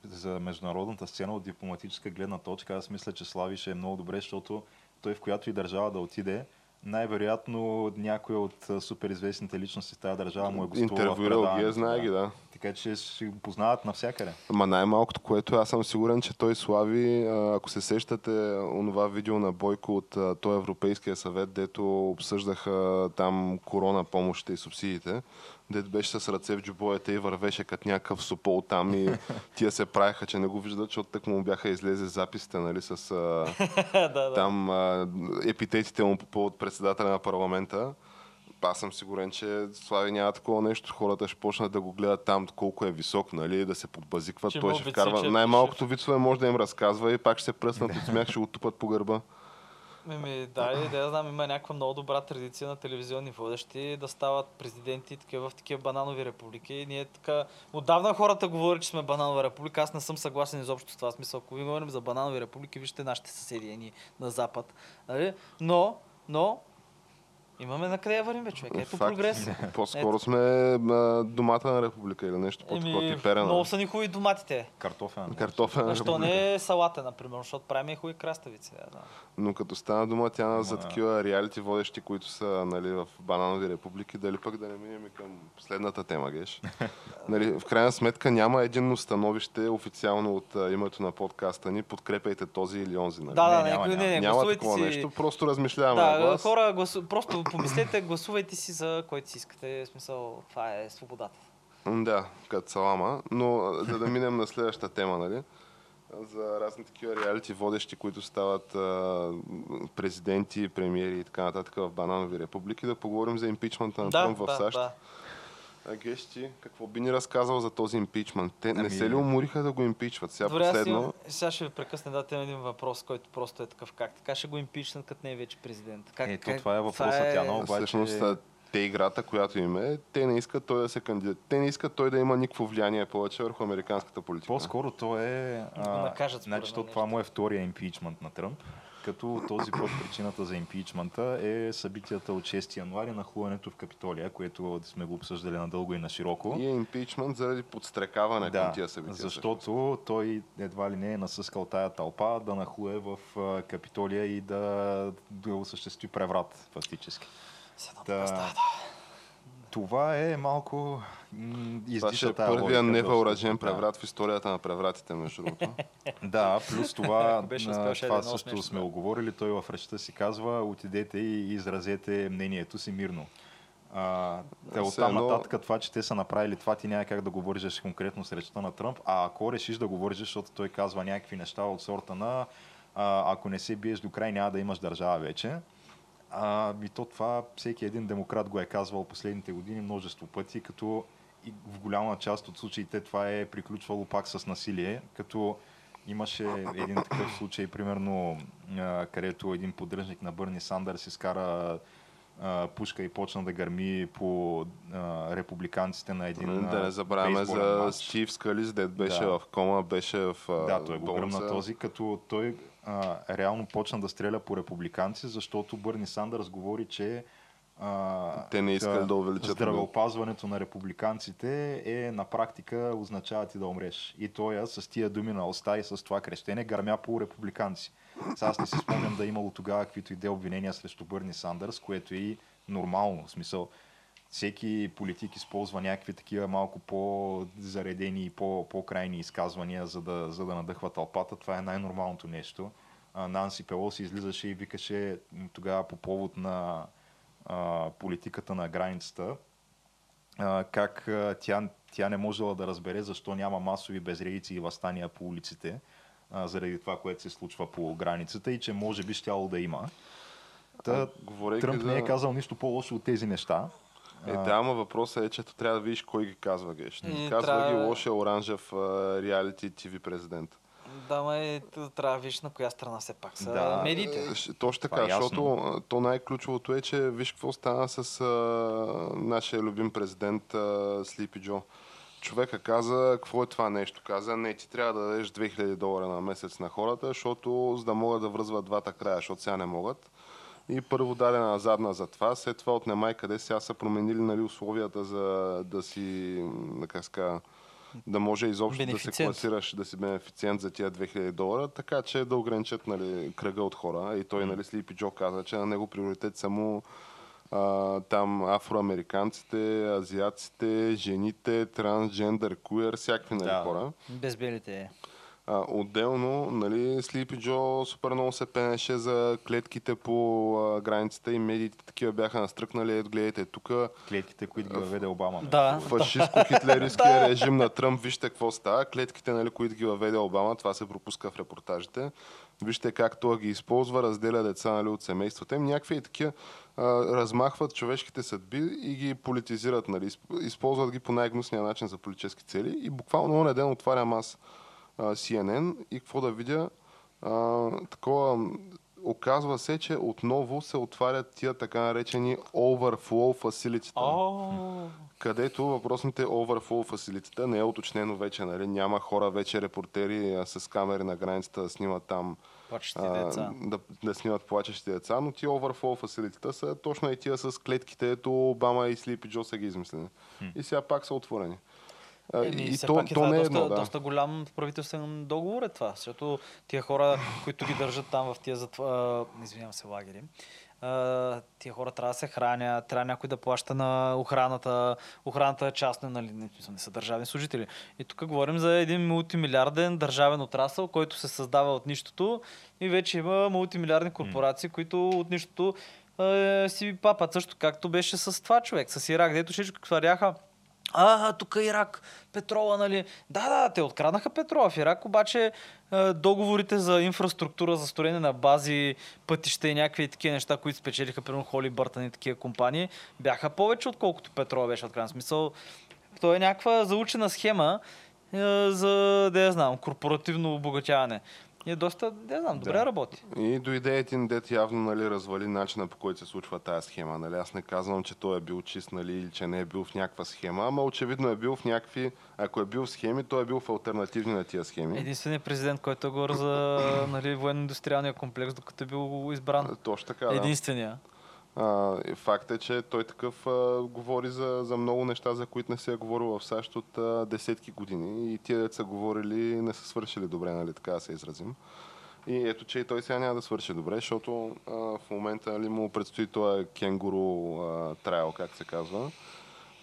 за международната сцена от дипломатическа гледна точка, аз мисля, че Слави ще е много добре, защото той в която и държава да отиде, най-вероятно някой от суперизвестните личности в тази държава му е гостувал Интервюирал ги, е, знае ги, да. Така че ще го познават навсякъде. Ма най-малкото, което аз съм сигурен, че той слави, ако се сещате онова видео на Бойко от той Европейския съвет, дето обсъждаха там корона помощите и субсидиите, дето беше с ръце в джобоята и вървеше като някакъв сопол там и тия се правеха, че не го виждат, защото так му бяха излезе записите, нали, с там епитетите му по повод председателя на парламента. Аз съм сигурен, че Слави няма такова нещо. Хората ще почнат да го гледат там колко е висок, нали, да се подбазикват. Че Той ще вкарва. че- Най-малкото вицове може да им разказва и пак ще се пръснат от смях, ще го тупат по гърба. Еми, да, и да я знам, има някаква много добра традиция на телевизионни водещи да стават президенти такива, в такива бананови републики. И ние така, отдавна хората говорят, че сме бананова република. Аз не съм съгласен изобщо с това смисъл. Ако ви говорим за бананови републики, вижте нашите съседи едни на запад. Нали? Но, но, имаме на къде да вървим, бе, човек. Ето Факт. прогрес. По-скоро сме а, домата на република или нещо по-такова Еми, пиперена. много са ни хубави доматите. Картофен. Картофена Защо не е салата, например, защото правим и хубави краставици. Да, да. Но като стана дума тя за Ама- такива реалити водещи, които са нали, в бананови републики, дали пък да не минем и към следната тема, Геш. нали, в крайна сметка няма единно становище официално от а, името на подкаста ни. Подкрепяйте този или онзи. Нали? Да, да, Не, не, няма, не, не, не, няма такова си. нещо, просто размишляваме на Да, хора, гласу... просто помислете, гласувайте си за който си искате. В смисъл, това е свободата. Да, като салама. Но за да минем на следващата тема, нали? За разни такива реалити водещи, които стават а, президенти, премиери и така нататък в бананови републики, да поговорим за импичмента на Да, Тръмп в да, САЩ. да. А Гещи, какво би ни разказал за този импичмент? Те не Ами- се ли умориха да го импичват? Сега Добре, аз последно... имам, сега ще ви прекъсна да имам един въпрос, който просто е такъв как. Така ще го импичнат, като не е вече президент. Как, Ето, как- това е въпросът, Яно. А обаче- Всъщност, а, те играта, която им е, те не искат той да се кандидат. Те не искат той да има никакво влияние повече върху американската политика. По-скоро то е... Да го накажат, значи, то това му е втория импичмент на Тръмп. Като този път причината за импичмента е събитията от 6 януари на хлуването в Капитолия, което сме го обсъждали надълго и на широко. И е импичмент заради подстрекаване към тия събития. защото той едва ли не е насъскал тая тълпа да нахлуе в Капитолия и да, да осъществи преврат фактически. С едно Да. Това е малко м, Това издиша ще е първия невъоръжен преврат в историята на превратите, между другото. Да, плюс това, беше ще това също нещо, сме оговорили. Той в речта си казва, отидете и изразете мнението си мирно. А, те оттам едно- нататък това, че те са направили това, ти няма как да го вържеш конкретно с речта на Тръмп, а ако решиш да го вържеш, защото той казва някакви неща от сорта на а, ако не се биеш до край, няма да имаш държава вече. А, и то това всеки един демократ го е казвал последните години множество пъти, като и в голяма част от случаите това е приключвало пак с насилие, като имаше един такъв случай, примерно, където един поддръжник на Бърни Сандърс изкара а, пушка и почна да гърми по а, републиканците на един да не забравяме за матч. Стив Скалис, дед беше Да. в кома, беше в а, Да, той го болница. гръмна този, като той а, реално почна да стреля по републиканци, защото Бърни Сандърс говори, че а, Те не искали да увеличат Здравеопазването на републиканците е на практика означава ти да умреш. И той с тия думи на уста и с това крещене гърмя по републиканци. Сега аз не си спомням да е имало тогава каквито и де обвинения срещу Бърни Сандърс, което е и нормално. В смисъл, всеки политик използва някакви такива малко по-заредени и по- по-крайни изказвания, за да, за да надъхва тълпата. Това е най-нормалното нещо. Нанси Пелоси излизаше и викаше тогава по повод на а, политиката на границата, а, как а, тя, тя не можела да разбере защо няма масови безредици и възстания по улиците, а, заради това, което се случва по границата и че може би щяло да има. Та, А, Тръмп за- не е казал нищо по-лошо от тези неща. Е, да, ама въпросът е, че трябва да видиш кой ги казва геш. И Казва трябва- ги лошия оранжев реалити ТВ президент. Да, ма е, трябва да видиш на коя страна все пак са Да. медиите. Е, Точно Това така, е защото то най-ключовото е, че виж какво стана с а, нашия любим президент а, Слипи Джо. Човека каза, какво е това нещо? Каза, не, ти трябва да дадеш 2000 долара на месец на хората, защото за да могат да връзват двата края, защото сега не могат. И първо даде на задна за това, след това от немай къде сега са променили нали, условията за да си, как ска, да може изобщо да се Бенефициент. класираш, да си бенефициент за тия 2000 долара, така че да ограничат нали, кръга от хора. И той, нали, Слипи Джо каза, че на него приоритет само а, там афроамериканците, азиатците, жените, трансджендър, куер, всякакви нали, Да. хора. Без белите. А, отделно, нали, Слипи Джо супер много се пенеше за клетките по а, границата и медиите такива бяха настръкнали. Ето гледайте тук Клетките, които ги въведе Обама. Да. фашистско-хитлеристския режим на Тръмп. Вижте какво става. Клетките, нали, които ги въведе Обама, това се пропуска в репортажите. Вижте как той ги използва, разделя деца нали, от семействата им. Някакви и такива а, размахват човешките съдби и ги политизират. Нали, изп- използват ги по най-гнусния начин за политически цели. И буквално на ден отварям аз CNN и какво да видя а, такова оказва се, че отново се отварят тия така наречени overflow facility О, където въпросните overflow фасилитета не е уточнено вече, нали? няма хора вече репортери а, с камери на границата да снимат там а, деца. да, да снимат плачещи деца, но тия overflow фасилитета са точно и тия с клетките, ето Обама и Слипи Джо са ги измислени. И сега пак са отворени. А, Еми, и все то, пак е то това не е доста, едно, да. доста голям правителствен договор е това, защото тия хора, които ги държат там в тия затва... а, извинявам се, лагери, тия хора трябва да се хранят, трябва някой да плаща на охраната, охраната е частна, нали, не, не са държавни служители. И тук говорим за един мултимилиарден държавен отрасъл, който се създава от нищото и вече има мултимилиардни корпорации, които от нищото е, си папат също, както беше с това човек, с Ирак, дето всичко сваряха а, тук Ирак, петрола, нали? Да, да, те откраднаха петрола в Ирак, обаче е, договорите за инфраструктура, за строене на бази, пътища и някакви такива неща, които спечелиха, примерно Холи Бъртън и такива компании, бяха повече, отколкото петрола беше откраднат. Смисъл, то е някаква заучена схема е, за, да я знам, корпоративно обогатяване. И е доста, я знам, добре Да. работи. И дойде един дет явно нали, развали начина по който се случва тази схема. Нали. Аз не казвам, че той е бил чист нали, или че не е бил в някаква схема, ама очевидно е бил в някакви... Ако е бил в схеми, той е бил в альтернативни на тия схеми. Единственият президент, който е говорил за нали, военно-индустриалния комплекс, докато е бил избран. Точно така, да. Единствения. И факт е, че той такъв а, говори за, за много неща, за които не се е говорило в САЩ от а, десетки години. И тия деца говорили не са свършили добре, нали, така се изразим. И ето, че и той сега няма да свърши добре, защото а, в момента нали, му предстои този кенгуру трайл, как се казва.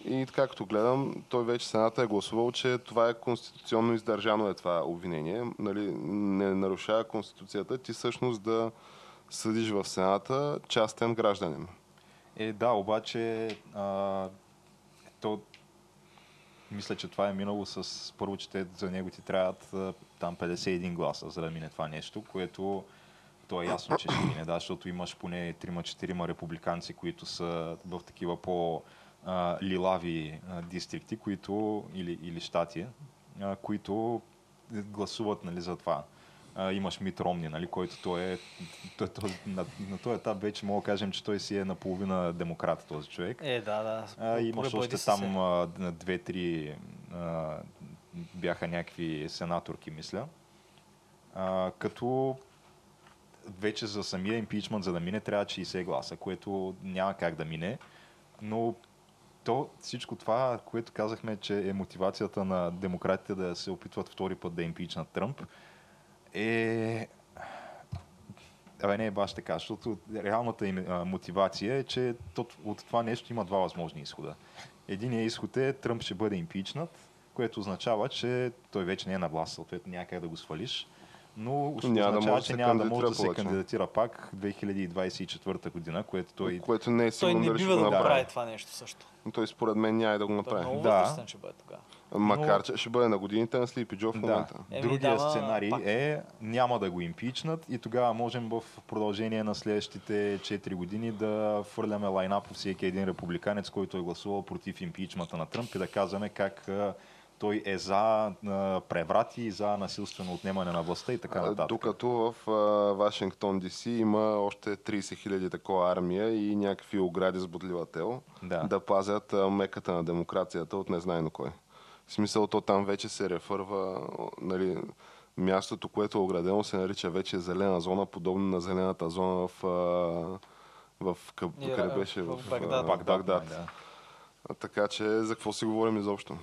И както гледам, той вече Сената е гласувал, че това е конституционно издържано е това обвинение. Нали, не нарушава Конституцията. Ти всъщност да съдиш в Сената частен гражданин. Е, да, обаче а, то, мисля, че това е минало с първо, че те, за него ти трябват там 51 гласа, за да мине това нещо, което то е ясно, че ще мине, да, защото имаш поне 3-4 републиканци, които са в такива по а, лилави а, дистрикти, които, или, или щати, а, които гласуват нали, за това. А, имаш Мит Ромни, нали, който той е, той, той, на, на този етап вече мога да кажем, че той си е наполовина демократ този човек. Е, да, да. А, имаш още там а, две-три а, бяха някакви сенаторки, мисля. А, като вече за самия импичмент, за да мине, трябва 60 гласа, което няма как да мине. Но то, всичко това, което казахме, че е мотивацията на демократите да се опитват втори път да импичнат Тръмп, е... Абе, не е баш така, защото реалната им а, мотивация е, че от това нещо има два възможни изхода. Единият изход е Тръмп ще бъде импичнат, което означава, че той вече не е на власт, съответно как да го свалиш. Но ще Няма да означава, да че няма да кандидатира може да се повече. кандидатира пак 2024 година, което той... Което не е Той сигурно не дали ще бива да го направи. прави това нещо също. Той според мен няма да го Той е направи. много Да. ще бъде тогава. Макар, че ще бъде на годините на Слипи Джо в Да. момента. Еми, Другия дава сценарий пак. е няма да го импичнат и тогава можем в продължение на следващите 4 години да фърляме лайна по всеки един републиканец, който е гласувал против импичмата на Тръмп и да казваме как той е за преврати и за насилствено отнемане на властта и така нататък. Докато в Вашингтон ДС има още 30 хиляди такова армия и някакви огради с бодливател Да. да пазят меката на демокрацията от незнайно кой. В смисъл, то там вече се рефърва, нали, мястото, което е оградено, се нарича вече зелена зона, подобно на зелената зона в, в къ... Ира- къде беше? в В, Багдад. Багдад, Багдад. да. Така че за какво си говорим изобщо?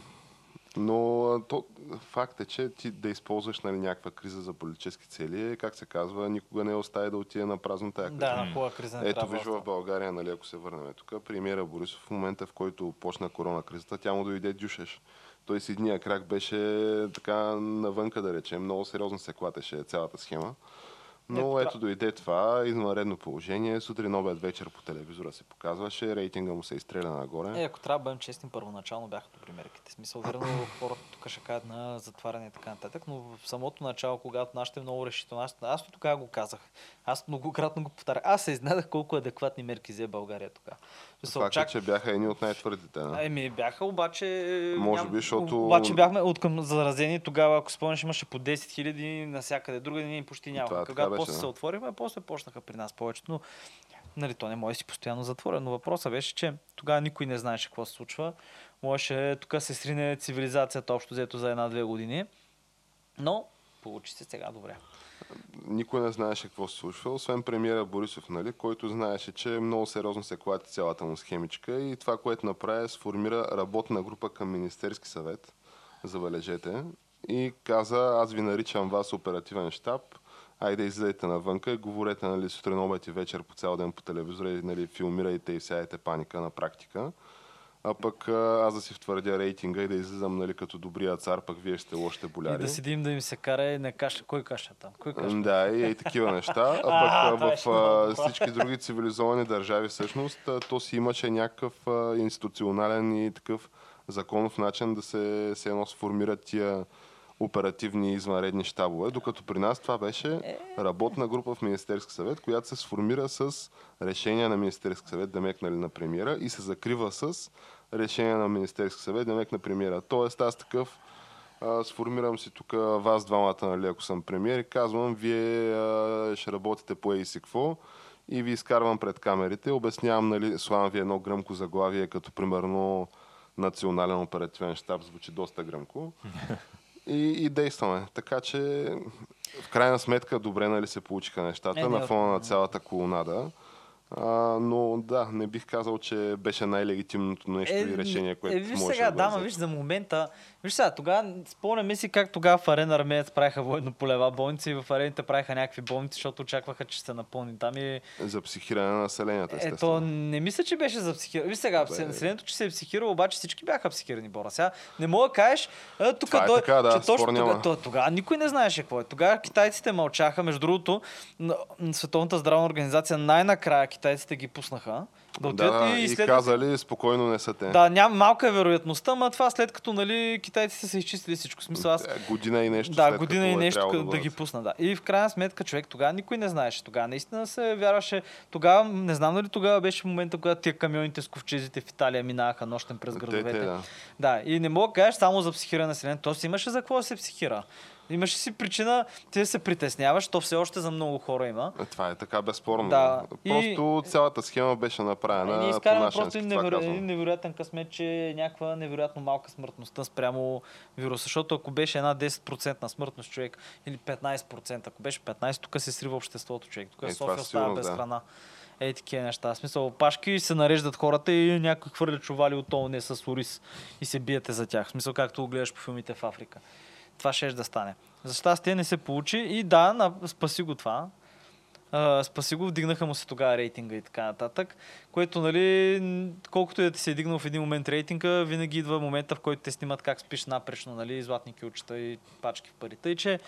Но то, факт е, че ти да използваш нали, някаква криза за политически цели, е, как се казва, никога не остави да отиде на празно тая криза. Да, на хубава криза не Ето виж в България, нали, ако се върнем тук, премиера Борисов в момента, в който почна корона кризата, тя му дойде дюшеш. Той с едния крак беше така навънка, да речем, много сериозно се клатеше цялата схема. Но Ето, ето дойде това, извънредно положение, сутрин, обед, вечер по телевизора се показваше, рейтинга му се изстреля нагоре. Е, ако трябва да бъдем честни, първоначално бяха добри мерките. Смисъл, верно, хората тук ще кажат на затваряне и така нататък, но в самото начало, когато нашите много решително, аз, аз тогава го казах, аз многократно го повтарях, аз се изненадах колко адекватни мерки взе България тогава. Факт е, че бяха едни от най-твърдите. Да. Еми, бяха, обаче... Може би, защото- Обаче бяхме от към заразени тогава, ако спомняш, имаше по 10 хиляди навсякъде. Друга ние почти няма. Това Когато после се отворихме, после почнаха при нас повечето. Но, нали, то не може да си постоянно затворен. Но въпросът беше, че тогава никой не знаеше какво се случва. Можеше тук се срине цивилизацията общо взето за една-две години. Но получи се сега добре. Никой не знаеше какво се случва, освен премиера Борисов, нали, който знаеше, че много сериозно се клати цялата му схемичка и това, което направи, е сформира работна група към Министерски съвет, забележете, и каза, аз ви наричам вас оперативен щаб, айде излезете навънка и говорете нали, сутрин, обед и вечер по цял ден по телевизора и нали, филмирайте и всяете паника на практика. А пък аз да си втвърдя рейтинга и да излизам нали, като добрия цар, пък вие сте лошите боляри. И да седим да им се кара и не каша. Кой каша там? Кой каша? Да, и, и такива неща. А пък а, в а, всички други цивилизовани държави всъщност то си имаше някакъв институционален и такъв законов начин да се, се едно сформират тия оперативни и извънредни щабове, докато при нас това беше работна група в Министерски съвет, която се сформира с решение на Министерски съвет, демек нали, на премиера и се закрива с решение на Министерски съвет, демек на премиера. Тоест аз такъв а, сформирам си тук вас двамата, нали, ако съм премиер и казвам, вие а, ще работите по си какво и ви изкарвам пред камерите, обяснявам, нали, слагам ви едно гръмко заглавие, като примерно национален оперативен щаб, звучи доста гръмко. И, и действаме. Така че в крайна сметка добре нали, се получиха нещата Е, на фона на цялата колонада. А, но да, не бих казал, че беше най-легитимното нещо и решение, което е, виж можеше сега, да да, виж за момента. Виж сега, тогава спомняме си как тогава в Арена Армеец правиха военно-полева болница и в арените правиха някакви болници, защото очакваха, че се напълни там и За психиране на населението, Ето, естествено. не мисля, че беше за психиране. Виж сега, Бе. населението, че се е психирало, обаче всички бяха психирани, Бора. Сега не мога да кажеш, а, тук е дой- така, да, че точно тогава, то- тогава никой не знаеше какво е. Тогава китайците мълчаха. Между другото, Световната здравна организация най-накрая китайците ги пуснаха да отидат Да, и, и, след... казали, спокойно не са те. Да, няма малка е вероятността, ама това след като нали, китайците са изчистили всичко. Смисъл, аз Е, Година и нещо да, година и е нещо трябвало да, да ги пусна. Да. И в крайна сметка човек тогава никой не знаеше. Тогава наистина се вярваше. Тогава, не знам дали тогава беше момента, когато тия камионите с ковчезите в Италия минаваха нощен през Те, градовете. те, да. Да, и не мога да кажеш само за психиране на населението. То си имаше за какво да се психира. Имаш си причина, ти да се притесняваш, то все още за много хора има. Е, Това е така безспорно. Да. Просто цялата схема беше направена Ние по изкараме просто един, неверо... един невероятен късмет, че е някаква невероятно малка смъртността спрямо вируса. Защото ако беше една 10% на смъртност човек или 15%, ако беше 15%, тук се срива обществото човек. Тук Е, е, София сигурност, без да. храна. Ей, такива неща. В смисъл, опашки се нареждат хората и някой хвърля чували от ООН с ориз и се биете за тях. В смисъл, както го гледаш по филмите в Африка. Това ще да стане. За щастие не се получи и да, на... спаси го това. А, спаси го, вдигнаха му се тогава рейтинга и така нататък, което, нали, колкото и да ти се е дигнал в един момент рейтинга, винаги идва момента, в който те снимат как спиш напречно, нали, златни кюлчета и пачки в парите. И че,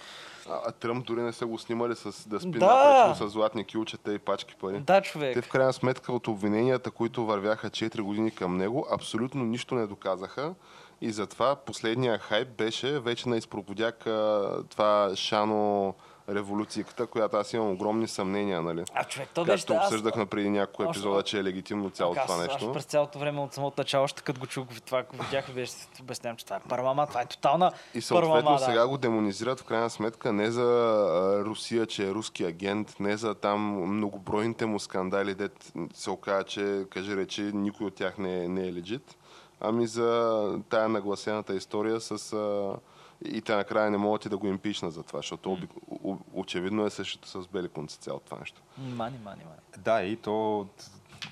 А, Тръмп дори не са го снимали с да спи Да. напречно с златни кюлчета и пачки пари. да, човек. Те в крайна сметка от обвиненията, които вървяха 4 години към него, абсолютно нищо не доказаха. И затова последния хайп беше вече на изпроподяк а, това Шано революцията, която аз имам огромни съмнения, нали? А, човек, то беше... Както аз- обсъждахме преди няколко Още- епизода, че е легитимно цялото аз, това аз нещо. през цялото време от самото начало, още като го чух, това го видях, беше, обяснявам, че това е първама, това е тотална И съответно сега да. го демонизират в крайна сметка не за а, Русия, че е руски агент, не за там многобройните му скандали, дет се оказа, че каже речи, никой от тях не е, не е легит, ами за тая нагласената история с... А, и те накрая не могат и да го импична за това, защото mm. очевидно е същото с Беликунци цялото това нещо. Мани, мани, мани. Да, и то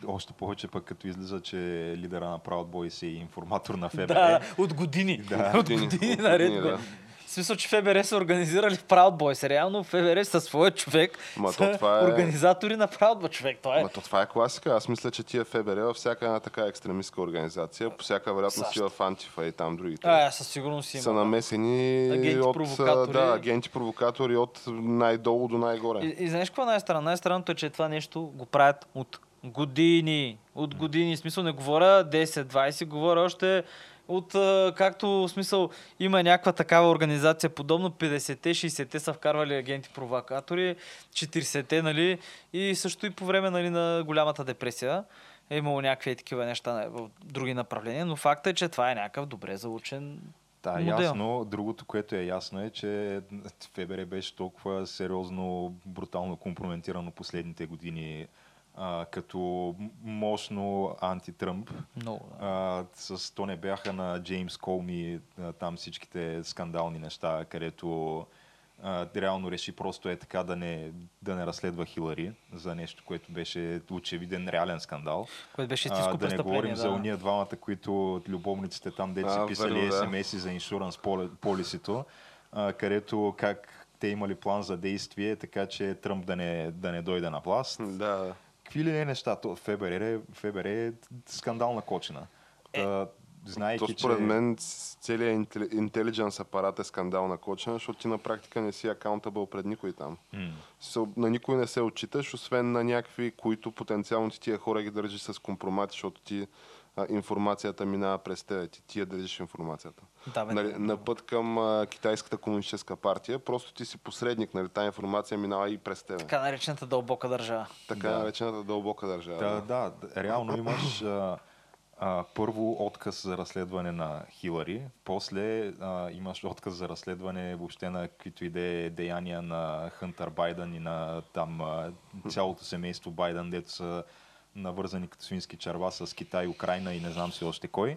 още повече пък като излиза, че лидера на Proud Boys е информатор на ФБР. Да, от години. Да. от години, Години, от наред. години, бе. да. В смисъл, че ФБР са организирали Proud Boys. Реално ФБР със своя човек Ма са то това е- организатори на Proud Boys, човек. Това е... Ма то това е класика. Аз мисля, че тия ФБР във всяка една така екстремистска организация, по всяка вероятност и в Антифа и там другите. А, със сигурност си са има. намесени Агенти, от, провокатори. да, агенти провокатори от най-долу до най-горе. И, и знаеш какво е най-странно? Най-странното е, че това нещо го правят от години. От години. В смисъл не говоря 10-20, говоря още от както смисъл има някаква такава организация, подобно 50-те, 60-те са вкарвали агенти провокатори, 40-те, нали, и също и по време нали, на голямата депресия е имало някакви такива неща нали, в други направления, но факта е, че това е някакъв добре заучен Да, модел. ясно. Другото, което е ясно е, че ФБР беше толкова сериозно, брутално компрометирано последните години а, като мощно антитръмп. много. Да. А, с то не бяха на Джеймс Колми а, там всичките скандални неща, където а, реално реши просто е така да не, да не разследва Хилари за нещо, което беше очевиден реален скандал. Което беше А, да не говорим за уния двамата, които любовниците там, де А, си писали да. смс за иншуранс поли- полисито, а, където как те имали план за действие, така че Тръмп да не, да не дойде на власт. Да. Какви ли не неща? То, ФБР, е, ФБР е скандална кочина. Та, знаейки, То според че... мен целият интелидженс апарат е скандална кочина, защото ти на практика не си акаунтабъл пред никой там. Се- На никой не се отчиташ, освен на някакви, които потенциално ти тия хора ги държиш с компромати, защото ти а, информацията минава през теб. Ти, ти я държиш информацията. Да, бе, нали, да. на път към а, Китайската комунистическа партия, просто ти си посредник, нали, тази информация минава и през теб. Така, наречената дълбока държава. така Да. наречената дълбока държава. Да, да, д- реално имаш а, а, първо отказ за разследване на Хилари, после а, имаш отказ за разследване въобще на каквито и да е деяния на Хънтър Байден и на там а, цялото семейство Байден, дето са навързани като свински черва с Китай, Украина и не знам си още кой.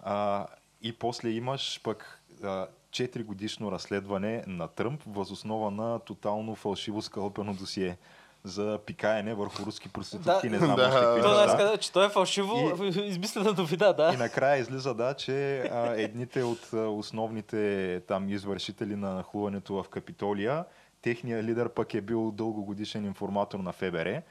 А, и после имаш пък а, 4 годишно разследване на Тръмп възоснова на тотално фалшиво скълпено досие за пикаене върху руски проститутки, Да. не знам Да. още какви Той неща. аз каза, че той е фалшиво, измислена новина, да. И накрая излиза, да, че а, едните от а, основните там извършители на нахлуването в Капитолия, техният лидер пък е бил дългогодишен информатор на ФБР.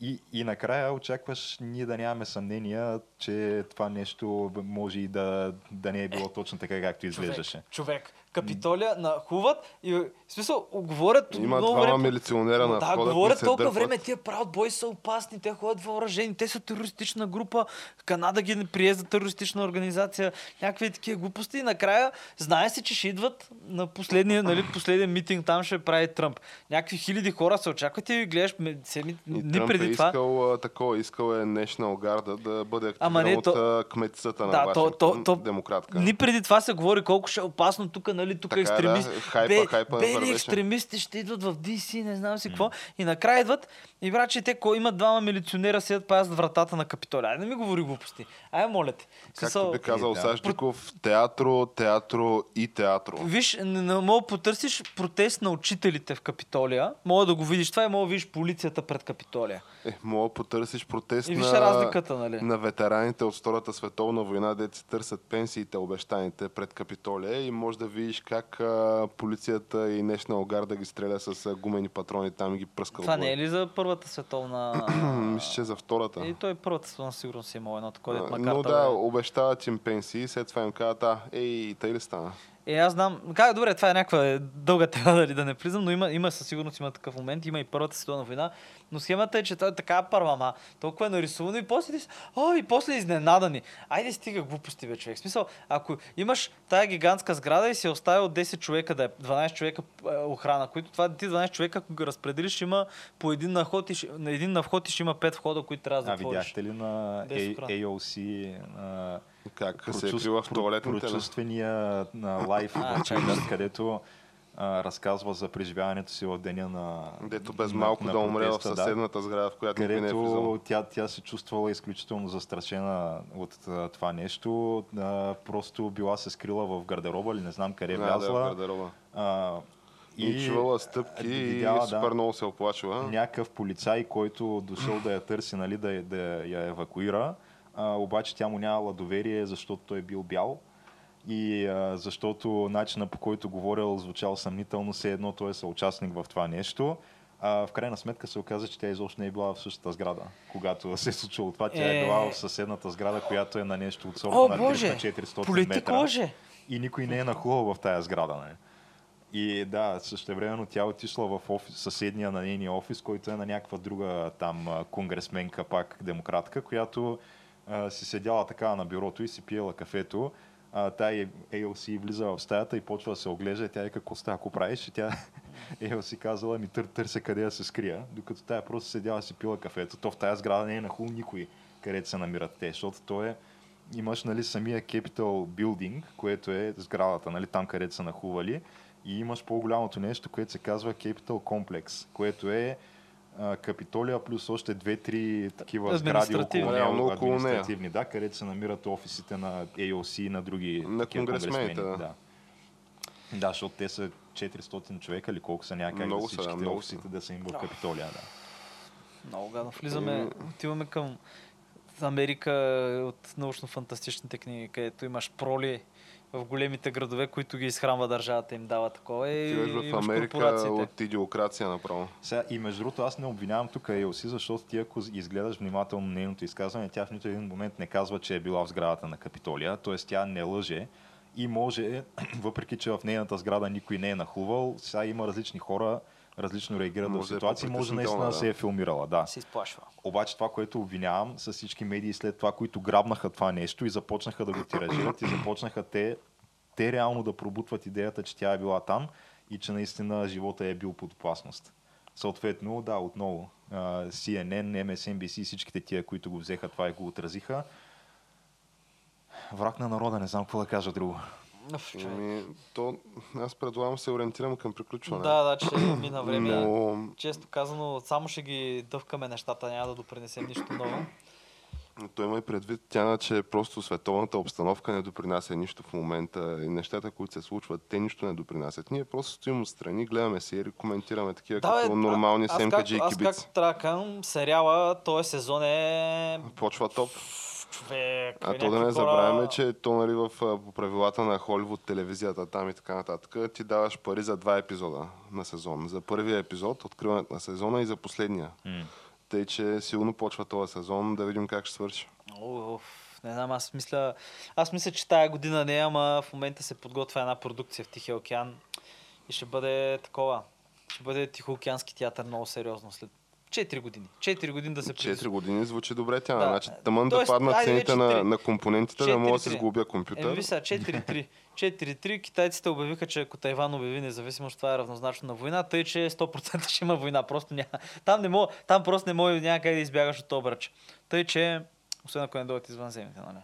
И, и накрая очакваш ние да нямаме съмнения, че това нещо може и да, да не е било точно така, както изглеждаше. Човек, човек. Капитолия нахуват и в смисъл говорят Има много двама време. милиционера на да, говорят толкова дърпат. време, тия Proud Boys са опасни, те ходят въоръжени, те са терористична група, Канада ги прие за терористична организация, някакви такива глупости и накрая знае се, че ще идват на последния, нали, последния митинг, там ще прави Тръмп. Някакви хиляди хора се очакват и гледаш семи, дни Тръмп преди е преди това. искал такова, искал е National Guard да бъде Ама не, от то- кметицата на Да, то- Вашингтон, то- то- демократка. Ни преди това се говори колко ще е опасно тук, нали, тук Така екстремисти. да, хайпа- хайпа бели вървеше. екстремисти ще идват в DC, не знам си какво. И накрая идват и браче, те ко имат двама милиционера, седят пазят вратата на Капитолия. Ай, не ми говори глупости. Ай, моля те. Както смисъл, би казал да. Сашдиков, театро, театро и театро. Виж, не, не мога да потърсиш протест на учителите в Капитолия. Мога да го видиш това и мога да видиш полицията пред Капитолия. Е, мога да потърсиш протест И виж на, разликата, нали? на ветераните от Втората световна война, де си търсят пенсиите, обещаните пред Капитолия и може да видиш как а, полицията и National Guard да ги стреля с а, гумени патрони там и ги пръска Това не е ли за Първата световна... Мисля, че за втората. И той Първата световна сигурно си имал едно такова, Но да, обещават им пенсии, след това им казват, а, ей, тъй ли стана? Е, аз знам. Как, добре, това е някаква дълга тема, дали да не влизам, но има, има със сигурност има такъв момент. Има и Първата световна война. Но схемата е, че това е така първа, ма толкова е нарисувано и после, ти, о, и после изненадани. Айде стига глупости, бе, човек. В смисъл, ако имаш тая гигантска сграда и си е оставил 10 човека, да е 12 човека е, охрана, които това ти 12 човека, ако ги разпределиш, има по един на вход и, на един на вход и ще има 5 входа, които трябва да А, затвориш. видяхте ли на A-. AOC а, Как се е крила в про- туалетните? ли? Прочувствения на лайф, в. Twitter, където а, разказва за преживяването си в деня на Дето без малко на да умре в протеста, да. съседната сграда, в която не е влизал. тя, тя се чувствала изключително застрашена от а, това нещо. А, просто била се скрила в гардероба или не знам къде е Да, да, в влязла. гардероба. а, И чувала стъпки и видяла, супер много се оплачва. някакъв полицай, който дошъл да я търси, нали, да, да я евакуира. А, обаче тя му нямала доверие, защото той е бил бял. И а, защото начина по който говорил звучал съмнително, все едно той е съучастник в това нещо. А, в крайна сметка се оказа, че тя изобщо не е била в същата сграда, когато се е случило това. Тя е, Е. била в съседната сграда, която е на нещо от сорта на Боже! 400 Политик метра. лъже! И никой не е нахлувал в тая сграда. Не? И да, същевременно тя отишла в офис, съседния на нейния офис, който е на някаква друга там конгресменка, пак демократка, която си седяла така на бюрото и си пиела кафето. А, тая AOC влиза в стаята и почва да се оглежда. Тя е какво ста, ако правиш? И тя AOC казала ми тър, търся къде да се скрия, докато тя просто седяла си пила кафето. То в тая сграда не е нахул никой, където се намират те, защото то е имаш нали, самия Capital Building, което е сградата, нали, там където са нахували, и имаш по-голямото нещо, което се казва Capital Complex, което е Капитолия плюс още две-три такива сгради около, нея, административни, да, където се намират офисите на AOC и на други На конгресмени, да. да. Да, защото те са 400 човека или колко са някак Много да са, всичките много офисите са. да са им в Капитолия. Да. Много гадно. Влизаме, Еми- отиваме към Америка от научно-фантастичните книги, където имаш проли в големите градове, които ги изхранва държавата, им дава такова. И Отиваш в Америка от идиокрация направо. Сега, и между другото, аз не обвинявам тук AOC, защото ти ако изгледаш внимателно нейното изказване, тя в нито един момент не казва, че е била в сградата на Капитолия, т.е. тя не лъже и може, въпреки че в нейната сграда никой не е нахлувал, сега има различни хора, различно реагират в Може е ситуации, може наистина да да. се е филмирала, да. се изплашва. Обаче това, което обвинявам с всички медии след това, които грабнаха това нещо и започнаха да го тиражират и започнаха те, те реално да пробутват идеята, че тя е била там и че наистина живота е бил под опасност. Съответно, да, отново, CNN, MSNBC, всичките тия, които го взеха това и го отразиха. Враг на народа, не знам какво да кажа друго. Ами, то, аз предлагам се ориентирам към приключване. Да, да, че мина време. Но Често казано, само ще ги дъвкаме нещата, няма да допринесем нищо ново. той има и предвид тя, че просто световната обстановка не допринася нищо в момента и нещата, които се случват, те нищо не допринасят. Ние просто стоим отстрани, гледаме серии, коментираме такива Да, като нормални аз семкаджи и както- Аз кибици. както трябва сериала, този сезон е... Почва топ. Човек, А то да не хора- забравяме, че то нали, в, по правилата на Холивуд, телевизията там и така нататък, ти даваш пари за два епизода на сезон. За първия епизод, откриването на сезона и за последния. М. Тъй, че силно почва този сезон, да видим как ще свърши. Уф, не знам, аз мисля, аз мисля, че тая година не е, ама в момента се подготвя една продукция в Тихия океан и ще бъде такова. Ще бъде Тихоокеански театър много сериозно след 4 години. 4 години да се 4 години звучи добре тя. Да. Значи, тъмън да паднат айде цените на, на компонентите, да мога да се 4-3. сглобя Еми, компютър. ви сега 4-3. 4-3. Китайците обявиха, че ако Тайван обяви независимост, това е равнозначно на война, тъй че 100% ще има война. Просто няма. Там, не мога, там просто не може някъде да избягаш от обръч. Тъй че, освен ако не дойдат извънземните, нали?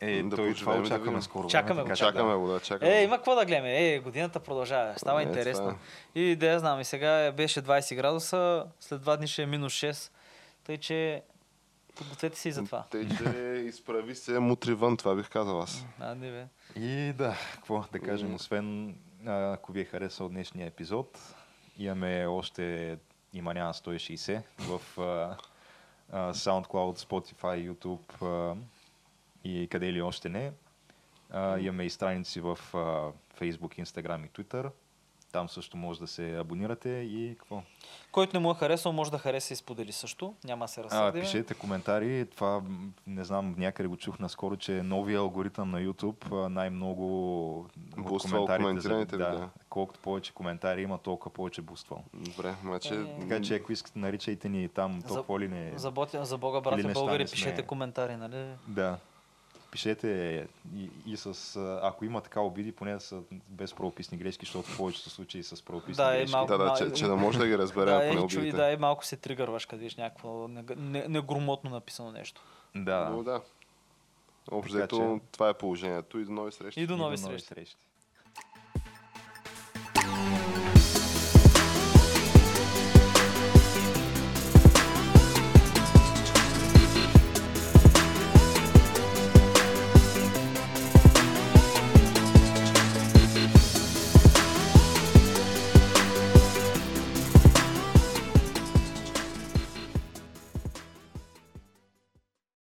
Е, Да той това да очакваме видим. скоро. Чакаме го, Чакаме да. го, да, чакаме. Е, има какво да гледаме. Е, годината продължава. Става Е, интересно. това И да я знам, и сега беше 20 градуса, след два дни ще е минус 6. Тъй че подгответе се и за това. Тъй, че изправи се мутри вън, това бих казал аз. А, не бе. И да, какво да кажем, освен ако ви е харесал днешния епизод, имаме още има няма 160 в а, SoundCloud, Spotify, YouTube а, и къде ли още не. А, имаме и страници в а, Facebook, Instagram и Twitter. Там също може да се абонирате и какво? Който не му е харесал, може да хареса и сподели също. Няма да се А, разсърдим. пишете коментари. Това, не знам, някъде го чух наскоро, че новия алгоритъм на YouTube най-много Буствал коментарите за- да, видеа. Колкото повече коментари има, толкова повече буствал. Добре, значи... Е. Така че ако искате, наричайте ни там, За- толкова ли не... За, Бога, за Бога, брате българи, сме- пишете коментари, нали? Да. Пишете и, и с... Ако има така обиди, поне да са без правописни грешки, защото в повечето случаи с правописни Да, и грешки. малко- Да, да, че, че да може да ги разбере, да, ако е, не и обидите. да, и малко се тригърваш, като видиш някакво нег- не- негромотно написано нещо. Да. Но да. Общо че- това е положението и до нови срещи. И до И нови срещи. срещи.